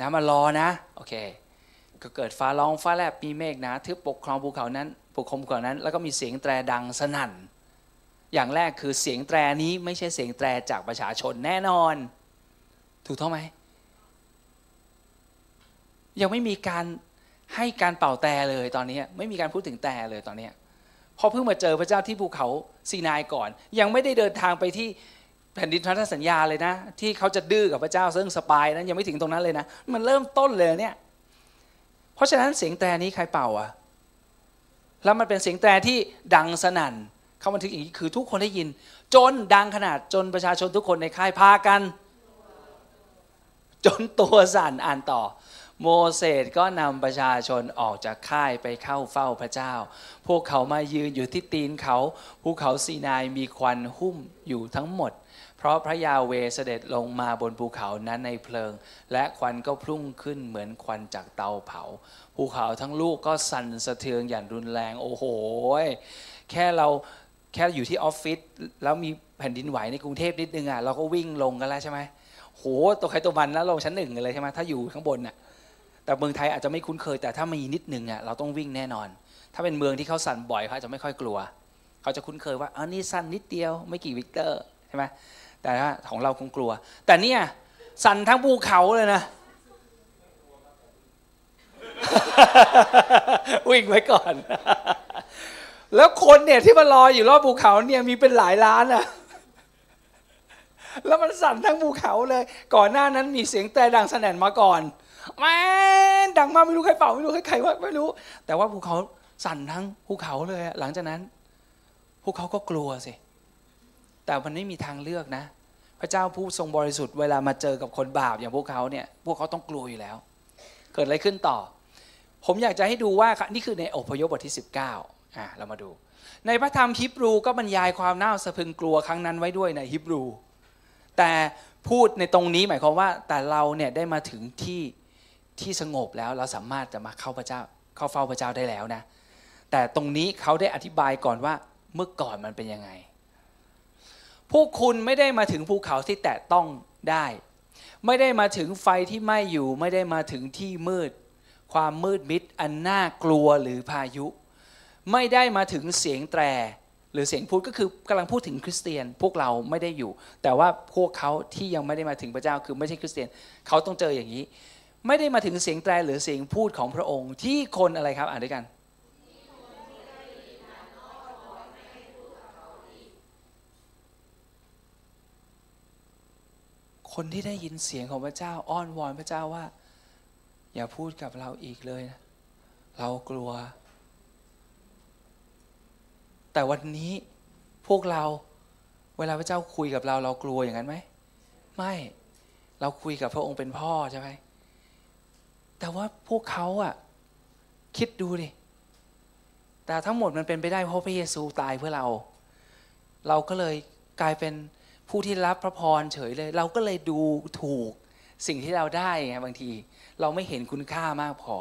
นะมารอนะโอเค ก็เกิดฟ้าร้องฟ้าแลบมีเมฆนะทึบปกครองภูเขานั้นปกคลุมภูเขานั้น แล้วก็มีเสียงแตรดังสนั่น อย่างแรกคือเสียงแตรนี้ไม่ใช่เสียงแตรจากประชาชนแน่นอน ถูกต้องไหม ยังไม่มีการให้การเป่าแต่เลยตอนนี้ไม่มีการพูดถึงแต่เลยตอนนี้พอเพิ่งมาเจอพระเจ้าที่ภูเขาซีนายก่อน ยังไม่ได้เดินทางไปที่แผ่นดินพันธสัญญาเลยนะ ที่เขาจะดื้อกับพระเจ้าซึ่งสปายนั้นยังไม่ถึงตรงนั้นเลยนะ มันเริ่มต้นเลยเนี่ยเพราะฉะนั้นเสียงแตรนี้ใครเป่าอะแล้วมันเป็นเสียงแตรที่ดังสนั่นเขาบันทึกอย่างนี้คือทุกคนได้ยิน จนดังขนาดจนประชาชนทุกคนในค่ายพากัน จนตัวสั่นอ่านต่อ โมเสสก็นำประชาชนออกจากค่ายไปเข้าเฝ้าพระเจ้า พวกเขามายืนอยู่ที่ตีนเขาภูเขาซีนายมีควันหุ้มอยู่ทั้งหมด เพราะพระยาเวเสด็จลงมาบนภูเขานั้นในเพลิง และควันก็พุ่งขึ้นเหมือนควันจากเตาเผา ภูเขาทั้งลูกก็สั่นสะเทือนอย่างรุนแรงโอ้โห แค่เราแค่อยู่ที่ออฟฟิศแล้วมีแผ่นดินไหวในกรุงเทพนิดนึงอะเราก็วิ่งลงกันแล้วใช่ไหมโหตัวใครตัวมันแล้วลงชั้นหนึ่งเลยใช่ไหมถ้าอยู่ข้างบนน่ะ แต่เมืองไทยอาจจะไม่คุ้นเคย แต่ถ้ามีนิดนึงอะเราต้องวิ่งแน่นอน ถ้าเป็นเมืองที่เขาสั่นบ่อยเขาอาจจะไม่ค่อยกลัว เขาจะคุ้นเคยว่าอ๋อนี่สั่นนิดเดียวไม่กี่ริกเตอร์ใช่ไหมแต่ถ้าของเราคงกลัว แต่เนี่ยสั่นทั้งภูเขาเลยนะวิ่งไว้ก่อน แล้วคนเนี่ยที่มารออยู่รอบภูเขาเนี่ยมีเป็นหลายล้านอะแล้วมันสั่นทั้งภูเขาเลย ก่อนหน้านั้นมีเสียงแตรดังสนั่นมาก่อน แม่นดังมากไม่รู้ใครเป่าไม่รู้ใครใครว่าไม่รู้ แต่ว่าภูเขาสั่นทั้งภูเขาเลย หลังจากนั้นพวกเขาก็กลัวสิ แต่มันไม่มีทางเลือกนะ พระเจ้าผู้ทรงบริสุทธิ์เวลามาเจอกับคนบาปอย่างพวกเขาเนี่ย พวกเขาต้องกลัวอยู่แล้ว เกิดอะไรขึ้นต่อ ผมอยากจะให้ดูว่านี่คือในอพยพบทที่ 19อะเรามาดู ในพระธรรมฮิบรูก็บรรยายความน่าสะพึงกลัวครั้งนั้นไว้ด้วยในฮิบรู แต่พูดในตรงนี้หมายความว่าแต่เราเนี่ยได้มาถึงที่ ที่สงบแล้วเราสามารถจะมาเข้าพระเจ้าเข้าเฝ้าพระเจ้าได้แล้วนะ แต่ตรงนี้เขาได้อธิบายก่อนว่าเมื่อก่อนมันเป็นยังไง พวกคุณไม่ได้มาถึงภูเขาที่แตะต้องได้ ไม่ได้มาถึงไฟที่ไหม้อยู่ ไม่ได้มาถึงที่มืด ความมืดมิดอันน่ากลัวหรือพายุ ไม่ได้มาถึงเสียงแตรหรือเสียงพูดก็คือกำลังพูดถึงคริสเตียนพวกเราไม่ได้อยู่ แต่ว่าพวกเขาที่ยังไม่ได้มาถึงพระเจ้าคือไม่ใช่คริสเตียน เขาต้องเจออย่างนี้ ไม่ได้มาถึงเสียงแตรหรือเสียงพูดของพระองค์ที่คนอะไรครับอ่านด้วยกัน คนที่ได้ยินเสียงของพระเจ้าอ้อนวอนพระเจ้าว่า อย่าพูดกับเราอีกเลยนะเรากลัว แต่วันนี้พวกเราเวลาพระเจ้าคุยกับเราเรากลัวอย่างนั้นไหม ไม่เราคุยกับพระองค์เป็นพ่อใช่ไหม แต่ว่าพวกเขาอะคิดดูดิ แต่ทั้งหมดมันเป็นไปได้เพราะพระเยซูตายเพื่อเรา เราก็เลยกลายเป็นผู้ที่รับพระพรเฉยเลย เราก็เลยดูถูกสิ่งที่เราได้ไงบางที เราไม่เห็นคุณค่ามากพอ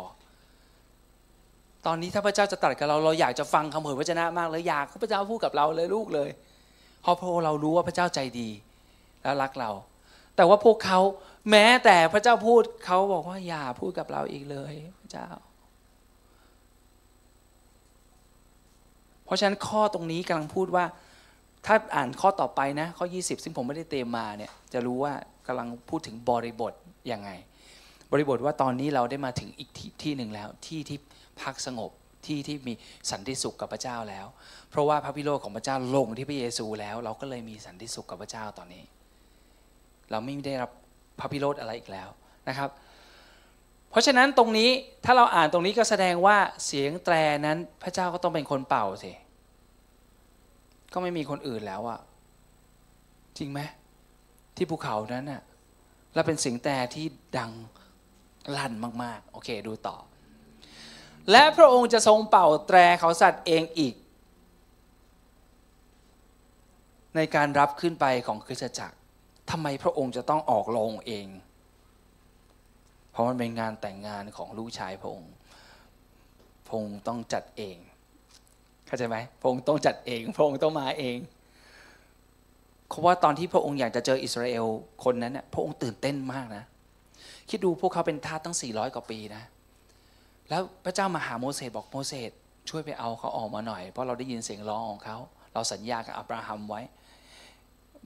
ตอนนี้ถ้าพระเจ้าจะตรัสกับเราเราอยากจะฟังคำเผยพระชนะมากเลยอยากให้พระเจ้าพูดกับเราเลยลูกเลยเพราะพระเรารู้ว่าพระเจ้าใจดี แล้วรักเรา แต่ว่าพวกเขาแม้แต่พระเจ้าพูดเขาบอกว่าอย่าพูดกับเราอีกเลยพระเจ้า เพราะฉะนั้นข้อตรงนี้กำลังพูดว่า ถ้าอ่านข้อต่อไปนะ ข้อ 20 ซึ่งผมไม่ได้เตรียมมาเนี่ยจะรู้ว่ากำลังพูดถึงบริบทยังไง บริบทว่าตอนนี้เราได้มาถึงอีกที่ทหนึ่งแล้วที่ที่พักสงบที่ที่มีสันติสุขกับพระเจ้าแล้ว เพราะว่าพระพิโรธของพระเจ้าลงที่พระเยซูแล้ว เราก็เลยมีสันติสุขกับพระเจ้าตอนนี้ เราไม่ได้รับพระพิโรธอะไรอีกแล้วนะครับ เพราะฉะนั้นตรงนี้ถ้าเราอ่านตรงนี้ก็แสดงว่าเสียงแตรนั้นพระเจ้าก็ต้องเป็นคนเป่าสิก็ไม่มีคนอื่นแล้วอะจริงไหมที่ภูเขานั้นน่ะแล้วเป็นเสียงแต่ที่ดังลั่นมากๆ โอเค ดูต่อ และพระองค์จะทรงเป่าแตรเขาสัตว์เองอีก ในการรับขึ้นไปของคริสตจักร ทำไมพระองค์จะต้องออกโรงเอง เพราะมันเป็นงานแต่งงานของลูกชายพระองค์ พระองค์ต้องจัดเอง เข้าใจไหมพระองค์ต้องจัดเอง พระองค์ต้องมาเองเพราะว่าตอนที่พระองค์อยากจะเจออิสราเอลคนนั้นเนี่ยพระองค์ตื่นเต้นมากนะ คิดดูพวกเขาเป็นทาสตั้ง 400 กว่าปีนะ แล้วพระเจ้ามาหาโมเสสบอกโมเสสช่วยไปเอาเขาออกมาหน่อย เพราะเราได้ยินเสียงร้องของเขา เราสัญญากับอับราฮัมไว้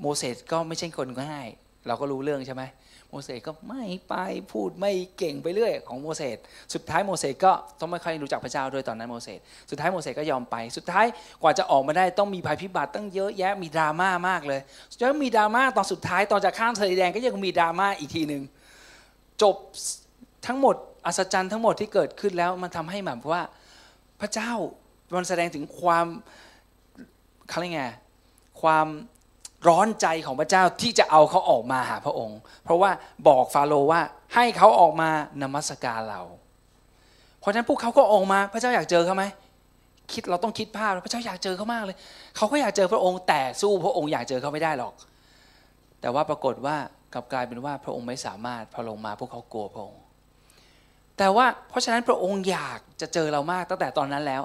โมเสสก็ไม่ใช่คนง่าย เราก็รู้เรื่องใช่ไหมโมเสสก็ไม่ไปพูดไม่เก่งไปเรื่อยของโมเสสสุดท้ายโมเสสก็ต้องไม่ค่อยรู้จักพระเจ้าด้วยตอนนั้นโมเสสสุดท้ายโมเสสก็ยอมไป สุดท้ายกว่าจะออกมาได้ต้องมีภัยพิบัติตั้งเยอะแยะมีดราม่ามากเลยแล้วมีดราม่าตอนสุดท้ายตอนจะข้ามทะเลแดงก็ยังมีดราม่าอีกทีหนึ่งจบทั้งหมดอัศจรรย์ทั้งหมดที่เกิดขึ้นแล้วมันทำให้แบบว่าพระเจ้ามันแสดงถึงความเขาเรียกไงความ ร้อนใจของพระเจ้าที่จะเอาเขาออกมาหาพระองค์ เพราะว่าบอกฟาโรห์ว่าให้เขาออกมานมัสการเรา เพราะฉะนั้นพวกเขาก็ออกมาพระเจ้าอยากเจอเขาไหมคิดเราต้องคิดภาพพระเจ้าอยากเจอเขามากเลย เขาก็อยากเจอพระองค์ แต่สู้พระองค์อยากเจอเขาไม่ได้หรอก แต่ว่าปรากฏว่ากลับกลายเป็นว่าพระองค์ไม่สามารถพอลงมาพวกเขากลัวพระองค์ แต่ว่าเพราะฉะนั้นพระองค์อยากจะเจอเรามากตั้งแต่ตอนนั้นแล้ว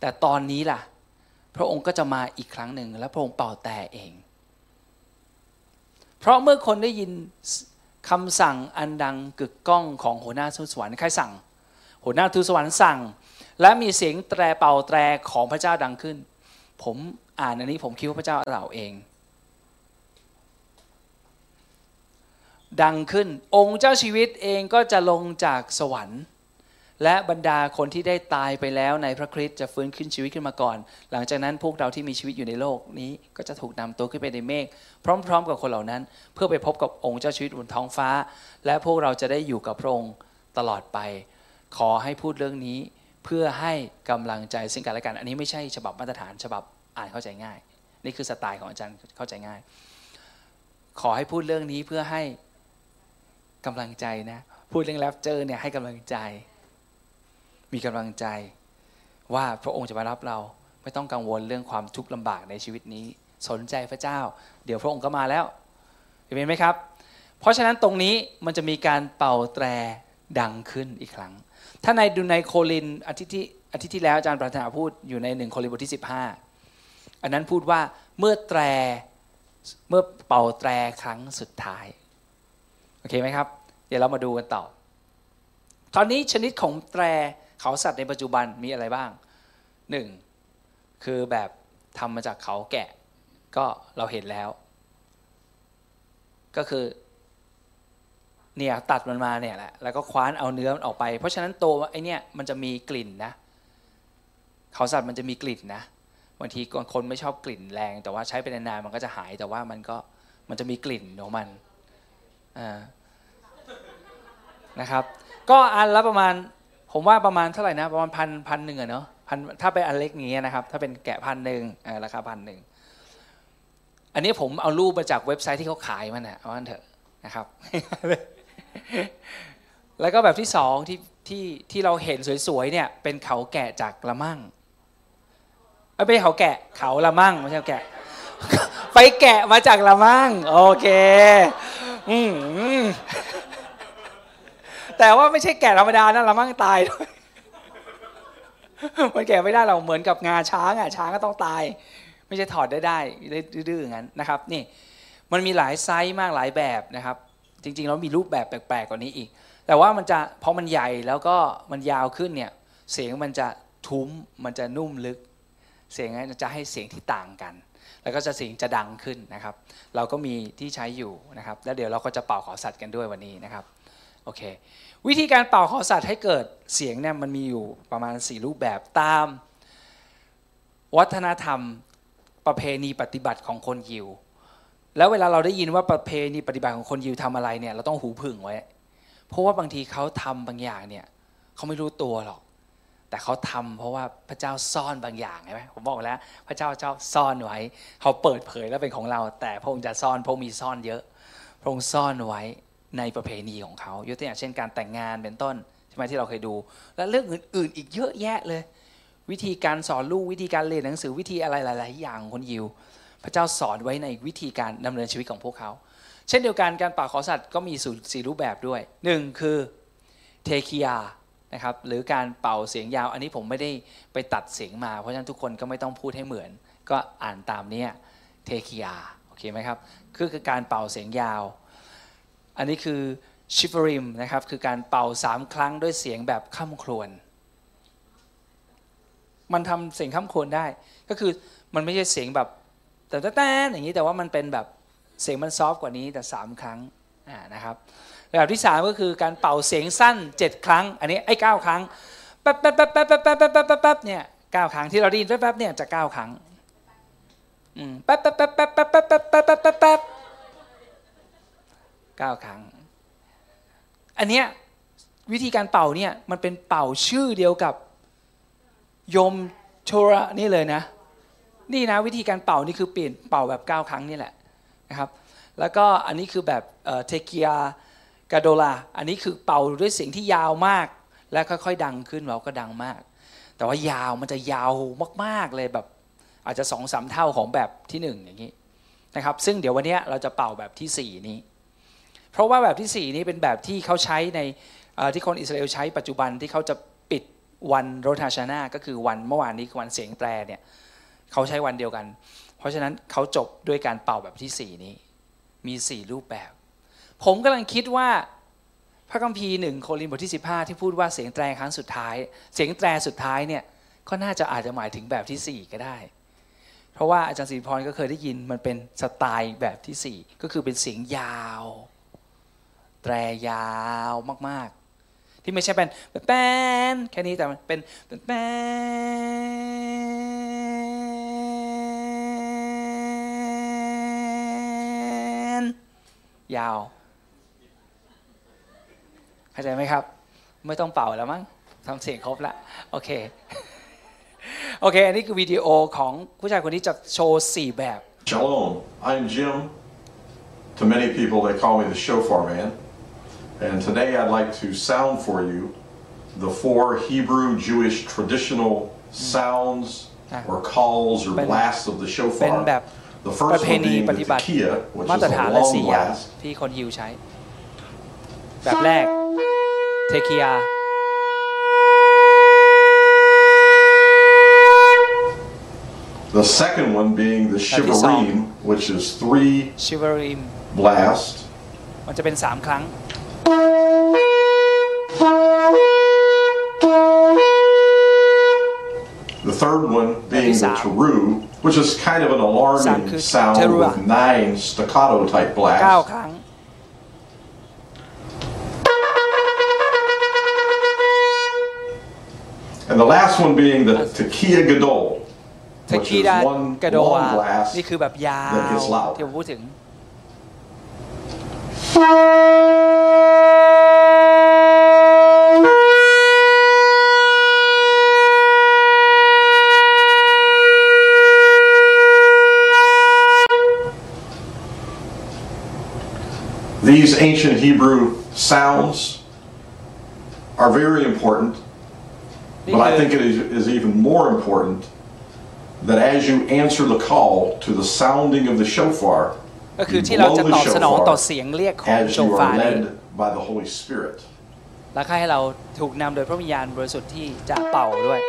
แต่ตอนนี้ล่ะ พระองค์ก็จะมาอีกครั้งหนึ่งและพระองค์เป่าแต่เอง เพราะเมื่อคนได้ยินคำสั่งอันดังกึกก้องของหัวหน้าทูตสวรรค์ใครสั่ง หัวหน้าทูตสวรรค์สั่ง และมีเสียงแตรเป่าแตรของพระเจ้าดังขึ้น ผมอ่านอันนี้ผมคิดว่าพระเจ้าเราเอง ดังขึ้นองค์เจ้าชีวิตเองก็จะลงจากสวรรค์ และบรรดาคนที่ได้ตายไปแล้วในพระคริสต์จะฟื้นขึ้นชีวิตขึ้นมาก่อน หลังจากนั้นพวกเราที่มีชีวิตอยู่ในโลกนี้ก็จะถูกนำตัวขึ้นไปในเมฆพร้อม ๆ กับคนเหล่านั้น เพื่อไปพบกับองค์เจ้าชีวิตบนท้องฟ้า และพวกเราจะได้อยู่กับพระองค์ตลอดไป ขอให้พูดเรื่องนี้เพื่อให้กำลังใจซึ่งกันและกัน อันนี้ไม่ใช่ฉบับมาตรฐานฉบับอ่านเข้าใจง่าย นี่คือสไตล์ของอาจารย์เข้าใจง่าย ขอให้พูดเรื่องนี้เพื่อให้กำลังใจนะพูดเรื่องแรปเจอร์เนี่ยให้กำลังใจ มีกำลังใจ ว่าพระองค์จะมารับเราไม่ต้องกังวลเรื่องความทุกข์ลำบากในชีวิตนี้ สนใจพระเจ้า เดี๋ยวพระองค์ก็มาแล้วเห็นไหมครับ เพราะฉะนั้นตรงนี้มันจะมีการเป่าแตรดังขึ้นอีกครั้ง ถ้าในดูในโคลินอาทิตย์ที่อาทิตย์ที่แล้วอาจารย์ปรัชนาพูดอยู่ในหนึ่งโคลินบทที่ 15 อันนั้นพูดว่าเมื่อแตรเมื่อเป่าแตรครั้งสุดท้ายโอเคไหมครับ เดี๋ยวเรามาดูกันต่อตอนนี้ชนิดของแตร เขาสัตว์ในปัจจุบันมีอะไรบ้างหนึ่งคือแบบทำมาจากเขาแกะ ก็เราเห็นแล้ว ก็คือเนี่ยตัดมันมาเนี่ยแหละแล้วก็คว้านเอาเนื้อมันออกไป เพราะฉะนั้นโตไอเนี่ยมันจะมีกลิ่นนะเขาสัตว์มันจะมีกลิ่นนะบางทีคนไม่ชอบกลิ่นแรง แต่ว่าใช้ไปนานๆมันก็จะหายแต่ว่ามันก็มันจะมีกลิ่นของมันนะครับ ก็อันละประมาณ ผมว่าประมาณเท่าไหร่นะประมาณพันพันหนึ่งอะเนาะพันถ้าเป็นอันเล็กอย่างเงี้ยนะครับ ถ้าเป็นแกะพันหนึ่งราคาพันหนึ่งอันนี้ผมเอารูปมาจากเว็บไซต์ที่เขาขายมันนะเอาอันเถอะนะครับ แล้วก็แบบที่สองที่ที่ที่เราเห็นสวยๆเนี่ย เป็นเขาแกะจากละมั่งไม่ใช่เขาแกะเขาละมั่งไม่ใช่แกะ ไปแกะมาจากละมั่งโอเค อืม แต่ว่าไม่ใช่แกะธรรมดานะละมั่งตายด้วยมันแกะไม่ได้เราเหมือนกับงาช้างอะช้างก็ต้องตาย ไม่ใช่ถอดได้ได้ดื้อๆอย่างนั้นนะครับ นี่มันมีหลายไซส์มากหลายแบบนะครับ จริงๆแล้วมีรูปแบบแปลกๆกว่านี้อีก แต่ว่ามันจะพอมันใหญ่แล้วก็มันยาวขึ้นเนี่ยเสียงมันจะทุ้มมันจะนุ่มลึก เสียงนั้นจะให้เสียงที่ต่างกัน แล้วก็จะเสียงจะดังขึ้นนะครับ เราก็มีที่ใช้อยู่นะครับ แล้วเดี๋ยวเราก็จะเป่าขอสัตว์กันด้วยวันนี้นะครับโอเค วิธีการเป่าขอสัตว์ให้เกิดเสียงเนี่ยมันมีอยู่ประมาณ 4 รูปแบบตาม วัฒนธรรมประเพณีปฏิบัติของคนยิว แล้วเวลาเราได้ยินว่าประเพณีปฏิบัติของคนยิวทำอะไรเนี่ยเราต้องหูผึ่งไว้ เพราะว่าบางทีเขาทำบางอย่างเนี่ยเขาไม่รู้ตัวหรอก แต่เขาทำเพราะว่าพระเจ้าซ่อนบางอย่างใช่ไหมผมบอกแล้ว พระเจ้าเจ้าซ่อนไว้ เขาเปิดเผยแล้วเป็นของเรา แต่พระองค์จะซ่อนพระองค์มีซ่อนเยอะ พระองค์ซ่อนไว้ ในประเพณีของเขายกตัวอย่างเช่นการแต่งงานเป็นต้นใช่ไหมที่เราเคยดู และเรื่องอื่น ๆ อีกเยอะแยะเลย วิธีการสอนลูกวิธีการเรียนหนังสือวิธีอะไรหลาย ๆ อย่างของคนยิว พระเจ้าสอนไว้ในวิธีการดำเนินชีวิตของพวกเขา เช่นเดียวกันการป่าขอสัตว์ก็มีสูสี่รูปแบบด้วยหนึ่งคือเทคียานะครับหรือการเป่าเสียงยาว อันนี้ผมไม่ได้ไปตัดเสียงมา เพราะฉะนั้นทุกคนก็ไม่ต้องพูดให้เหมือน ก็อ่านตามเนี้ยเทคียาโอเคไหมครับคือการเป่าเสียงยาว อันนี้คือชิฟริมนะครับคือการเป่าสามครั้งด้วยเสียงแบบข้ามครวน มันทำเสียงข้ามครวนได้ ก็คือมันไม่ใช่เสียงแบบแต่แต่อย่างนี้แต่ว่ามันเป็นแบบเสียงมันซอฟกว่านี้แต่สามครั้งนะครับแบบที่สามก็คือการเป่าเสียงสั้นเจ็ดครั้ง อันนี้ไอ้เก้าครั้งแป๊บแป๊บแป๊บแป๊บแป๊บแป๊บแป๊บแป๊บแป๊บเนี่ยเก้าครั้งที่เราได้ยินแป๊บแป๊บเนี่ยจะเก้าครั้งแป๊บแป๊บแป๊บแป๊บแป๊บแป๊บแป๊บแป๊บ เก้าครั้ง อันเนี้ยวิธีการเป่าเนี่ยมันเป็นเป่าชื่อเดียวกับยมโชระนี่เลยนะ นี่นะวิธีการเป่านี่คือเปลี่ยนเป่าแบบ 9 ครั้งนี่แหละนะครับ แล้วก็อันนี้คือแบบเทเกียกาโดลา อันนี้คือเป่าด้วยเสียงที่ยาวมาก และค่อยๆ ดังขึ้นเราก็ดังมาก แต่ว่ายาวมันจะยาวมากๆเลยแบบอาจจะสองสามเท่าของแบบที่หนึ่งอย่างนี้นะครับ ซึ่งเดี๋ยววันนี้เราจะเป่าแบบที่สี่นี้ เพราะว่าแบบที่สี่นี้เป็นแบบที่เขาใช้ในที่คนอิสราเอลใช้ปัจจุบันที่เขาจะปิดวันโรทาชานาก็คือวันเมื่อวานนี้คือวันเสียงแตรเนี่ยเขาใช้วันเดียวกัน เพราะฉะนั้นเขาจบด้วยการเป่าแบบที่สี่นี้ มีสี่รูปแบบ ผมกำลังคิดว่าพระคัมภีร์หนึ่งโครินธ์บทที่ 15 ที่พูดว่าเสียงแตรครั้งสุดท้าย เสียงแตรสุดท้ายเนี่ยก็น่าจะอาจจะหมายถึงแบบที่สี่ก็ได้ เพราะว่าอาจารย์สิริพรก็เคยได้ยินมันเป็นสไตล์แบบที่สี่ก็คือเป็นเสียงยาว แตรยาวมากๆ ที่ไม่ใช่เป็นแป้นแค่นี้แต่มันเป็นเป็นแป้นยาวเข้าใจไหมครับ ไม่ต้องเป่าแล้วมั้งทำเสียงครบละโอเคโอเค อันนี้คือวิดีโอของผู้ชายคนนี้จะโชว์ 4 แบบ Shalom. I'm Jim. To many people, they call me the shofar man. And today I'd like to sound for you the four Hebrew Jewish traditional sounds or calls or เป็น blasts of the เป็น shofar. แบบ The ประ first เพ one ณี being ป the ฏิบัติ tekiya, which มา is ตร a ฐานและ long สี่อย่าง blast. ที่คนยิวใช้แบบแรกเทคิยา The second one being the That is all. shivarim, which is three ชิวริม blasts. มันจะเป็น3ครั้ง third one being the sound. teru, which is kind of an Sound alarming คือ sound teruah. with nine staccato type 9 blasts. ครั้ง And the last one being the tekiya gadol, เท which คิ is ดา one กระโดอา long blast นี่คือแบบยาว that gets loud. These ancient Hebrew sounds are very important, นี่ but คื I อ think it is, is even more important that as you answer the call to the sounding of the shofar, ก็คือ you ที่เราจะ blow ต the อบสนองต่อ shofar เสียงเรียกของ as โช you ฟา are นี้ led by the Holy Spirit. และให้เราถูกนำโดยพระวิญญาณบริสุทธิ์ที่จะเป่าด้วย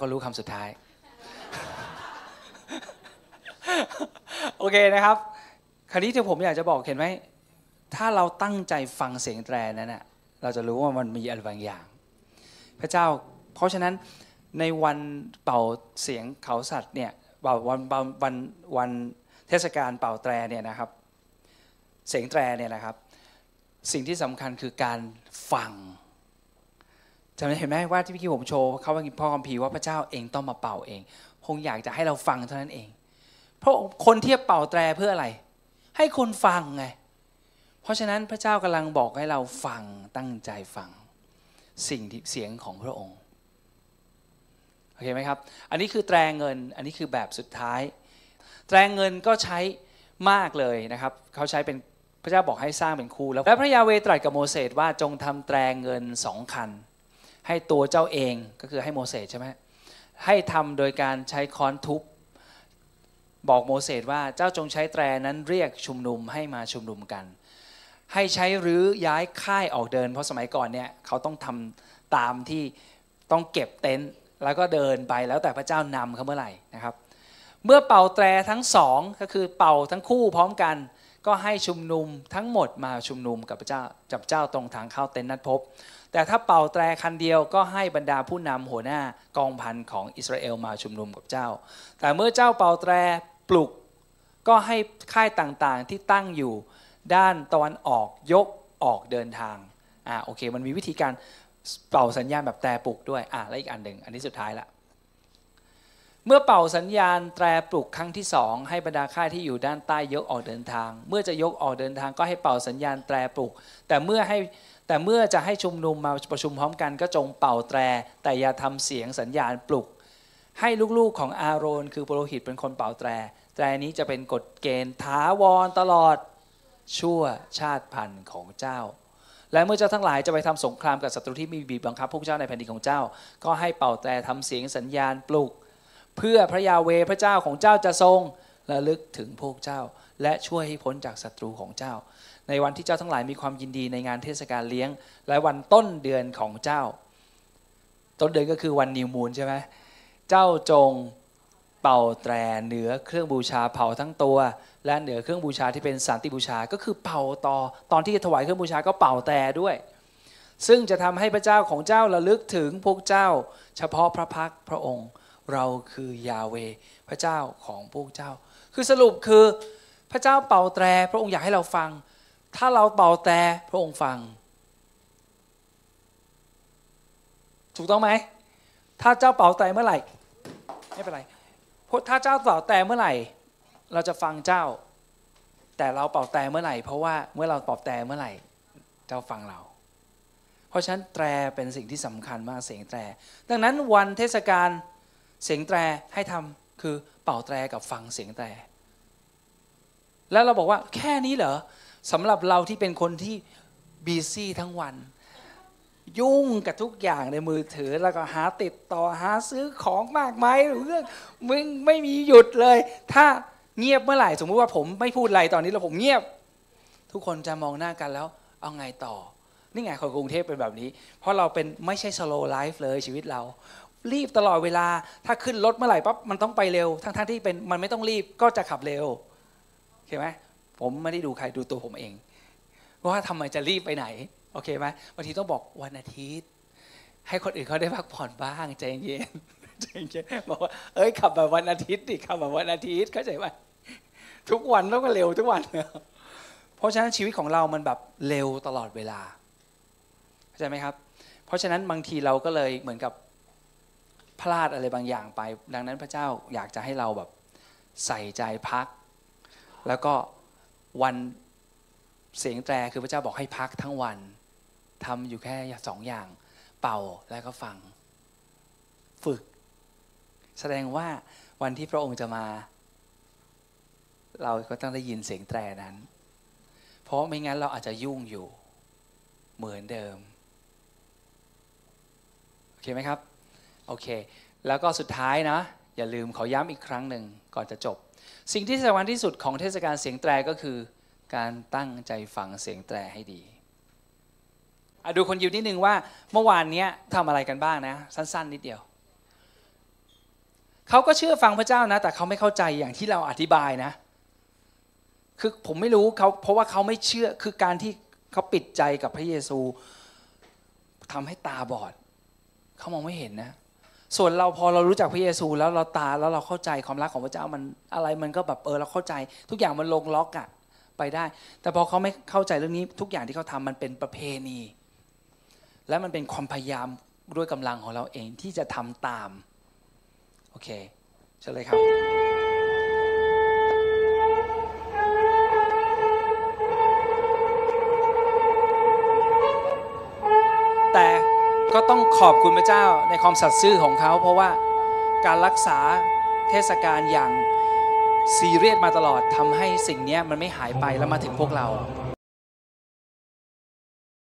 ก็รู้คำสุดท้าย โอเคนะครับคราวนี้ที่ผมอยากจะบอกเห็นไหมถ้าเราตั้งใจฟังเสียงแตรนั้นน่ะเราจะรู้ว่ามันมีอะไรบางอย่าง พระเจ้า เพราะฉะนั้นในวันเป่าเสียงเขาสัตว์เนี่ยเป่าวันวันวันวันเทศกาลเป่าแตรเนี่ยนะครับ เสียงแตรเนี่ยนะครับ สิ่งที่สำคัญคือการฟัง จำได้เห็นไหมว่าที่พี่ผมโชว์เขาว่าพ่อคัมภีร์ว่าพระเจ้าเองต้องมาเป่าเอง คงอยากจะให้เราฟังเท่านั้นเอง เพราะคนที่เป่าแตรเพื่ออะไร ให้คนฟังไง เพราะฉะนั้นพระเจ้ากำลังบอกให้เราฟังตั้งใจฟัง สิ่งที่เสียงของพระองค์โอเคไหมครับ อันนี้คือแตรเงิน อันนี้คือแบบสุดท้าย แตรเงินก็ใช้มากเลยนะครับเขาใช้เป็นพระเจ้าบอกให้สร้างเป็นคู่แล้วและพระยาเวตรัสกับโมเสสว่าจงทำแตรเงินสองคัน ให้ตัวเจ้าเองก็คือให้โมเสสใช่ไหมให้ทำโดยการใช้ค้อนทุบบอกโมเสสว่าเจ้าจงใช้แตรนั้นเรียกชุมนุมให้มาชุมนุมกัน ให้ใช้รื้อย้ายค่ายออกเดิน เพราะสมัยก่อนเนี่ยเขาต้องทำตามที่ต้องเก็บเต็นท์แล้วก็เดินไปแล้วแต่พระเจ้านำเขาเมื่อไหร่นะครับ เมื่อเป่าแตรทั้งสองก็คือเป่าทั้งคู่พร้อมกัน ก็ให้ชุมนุมทั้งหมดมาชุมนุมกับพระเจ้าจับเจ้าตรงทางเข้าเต็นท์นัดพบ แต่ถ้าเป่าแตรคันเดียวก็ให้บรรดาผู้นำหัวหน้ากองพันของอิสราเอลมาชุมนุมกับเจ้า แต่เมื่อเจ้าเป่าแตรปลุก ก็ให้ค่ายต่างๆที่ตั้งอยู่ด้านตะวันออกยกออกเดินทางอ่าโอเคมันมีวิธีการเป่าสัญญาณแบบแตรปลุกด้วยอ่าและอีกอันหนึ่งอันนี้สุดท้ายละเมื่อเป่าสัญญาณแตรปลุกครั้งที่สองให้บรรดาค่ายที่อยู่ด้านใต้ยกออกเดินทาง เมื่อจะยกออกเดินทางก็ให้เป่าสัญญาณแตรปลุก แต่เมื่อให้ แต่เมื่อจะให้ชุมนุมมาประชุมพร้อมกันก็จงเป่าแตร แต่อย่าทำเสียงสัญญาณปลุก ให้ลูกๆของอาโรน คือปุโรหิตเป็นคนเป่าแตร แตรนี้จะเป็นกฎเกณฑ์ถาวรตลอดชั่วชาติพันธุ์ของเจ้า และเมื่อเจ้าทั้งหลายจะไปทำสงครามกับศัตรูที่มีบีบบังคับพวกเจ้าในแผ่นดินของเจ้า ก็ให้เป่าแตรทำเสียงสัญญาณปลุก เพื่อพระยาเวพระเจ้าของเจ้าจะทรงระลึกถึงพวกเจ้า และช่วยให้พ้นจากศัตรูของเจ้า ในวันที่เจ้าทั้งหลายมีความยินดีในงานเทศกาลเลี้ยง และวันต้นเดือนของเจ้า ต้นเดือนก็คือวันนิวมูนใช่ไหมเจ้าจงเป่าแตรเหนือเครื่องบูชาเผาทั้งตัว และเหนือเครื่องบูชาที่เป็นสันติบูชาก็คือเป่าต่อ ตอนที่จะถวายเครื่องบูชาก็เป่าแตรด้วย ซึ่งจะทำให้พระเจ้าของเจ้าระลึกถึงพวกเจ้า เฉพาะพระพักพระองค์ เราคือยาเวพระเจ้าของพวกเจ้า คือสรุปคือพระเจ้าเป่าแตร พระองค์อยากให้เราฟัง ถ้าเราเป่าแตรพระองค์ฟัง ถูกต้องไหม ถ้าเจ้าเป่าแตรเมื่อไหร่ ไม่เป็นไรเพราะถ้าเจ้าเป่าแตรเมื่อไหร่ เราจะฟังเจ้า แต่เราเป่าแตรเมื่อไหร่ เพราะว่าเมื่อเราเป่าแตรเมื่อไหร่ เจ้าฟังเรา เพราะฉะนั้นแตรเป็นสิ่งที่สำคัญมากเสียงแตร ดังนั้นวันเทศกาลเสียงแตรให้ทำคือเป่าแตรกับฟังเสียงแตร แล้วเราบอกว่าแค่นี้เหรอ สำหรับเราที่เป็นคนที่บีซี่ทั้งวัน ยุ่งกับทุกอย่างในมือถือแล้วก็หาติดต่อหาซื้อของมากมายเรื่องมึงไม่มีหยุดเลย ถ้าเงียบเมื่อไหร่สมมุติว่าผมไม่พูดอะไรตอนนี้แล้วผมเงียบ ทุกคนจะมองหน้ากันแล้ว เอาไงต่อ นี่ไงคนกรุงเทพเป็นแบบนี้ เพราะเราเป็นไม่ใช่ slow life เลยชีวิตเรา รีบตลอดเวลาถ้าขึ้นรถเมื่อไหร่ปั๊บมันต้องไปเร็ว ทั้งๆทที่เป็นมันไม่ต้องรีบก็จะขับเร็วโอเคไหม ผมไม่ได้ดูใครดูตัวผมเอง ว่าทำไมจะรีบไปไหน โอเคไหมบางทีต้องบอกวันอาทิตย์ ให้คนอื่นเขาได้พักผ่อนบ้างใจเย็นใจเย็นบอกว่าเอ้ยขับแบบวันอาทิตย์ดิขับแบบวันอาทิตย์เข้าใจไหมทุกวันต้องก็เร็วทุกวันเพราะฉะนั้นชีวิตของเรามันแบบเร็วตลอดเวลาเข้าใจไหมครับ เพราะฉะนั้นบางทีเราก็เลยเหมือนกับพลาดอะไรบางอย่างไป ดังนั้นพระเจ้าอยากจะให้เราแบบใส่ใจพัก แล้วก็ วันเสียงแตรคือพระเจ้าบอกให้พักทั้งวันทำอยู่แค่สองอย่าง เป่าแล้วก็ฟัง ฝึก แสดงว่าวันที่พระองค์จะมา เราก็ต้องได้ยินเสียงแตรนั้น เพราะไม่งั้นเราอาจจะยุ่งอยู่ เหมือนเดิมโอเคไหมครับโอเค แล้วก็สุดท้ายนะ อย่าลืมขอย้ำอีกครั้งหนึ่งก่อนจะจบ สิ่งที่สำคัญที่สุดของเทศกาลเสียงแตรก็คือ การตั้งใจฟังเสียงแตรให้ดีอะดูคนยิวนิดนึงว่าเมื่อวานนี้ทำอะไรกันบ้างนะ สั้น ๆ นิดเดียว เขาก็เชื่อฟังพระเจ้านะ แต่เขาไม่เข้าใจอย่างที่เราอธิบายนะ คือผมไม่รู้เขาเพราะว่าเขาไม่เชื่อคือการที่เขาปิดใจกับพระเยซูทำให้ตาบอด เขามองไม่เห็นนะ ส่วนเราพอเรารู้จักพระเยซูแล้วเราตาแล้วเราเข้าใจความรักของพระเจ้ามันอะไรมันก็แบบเออเราเข้าใจ ทุกอย่างมันลงล็อกอะไปได้ แต่พอเขาไม่เข้าใจเรื่องนี้ทุกอย่างที่เขาทำมันเป็นประเพณี และมันเป็นความพยายามด้วยกำลังของเราเองที่จะทำตามโอเคเชิญเลยครับ ขอบคุณพระเจ้าในความสัตย์ซื่อของเขา เพราะว่าการรักษาเทศกาลอย่างซีเรียสมาตลอดทำให้สิ่งนี้มันไม่หายไปแล้วมาถึงพวกเรา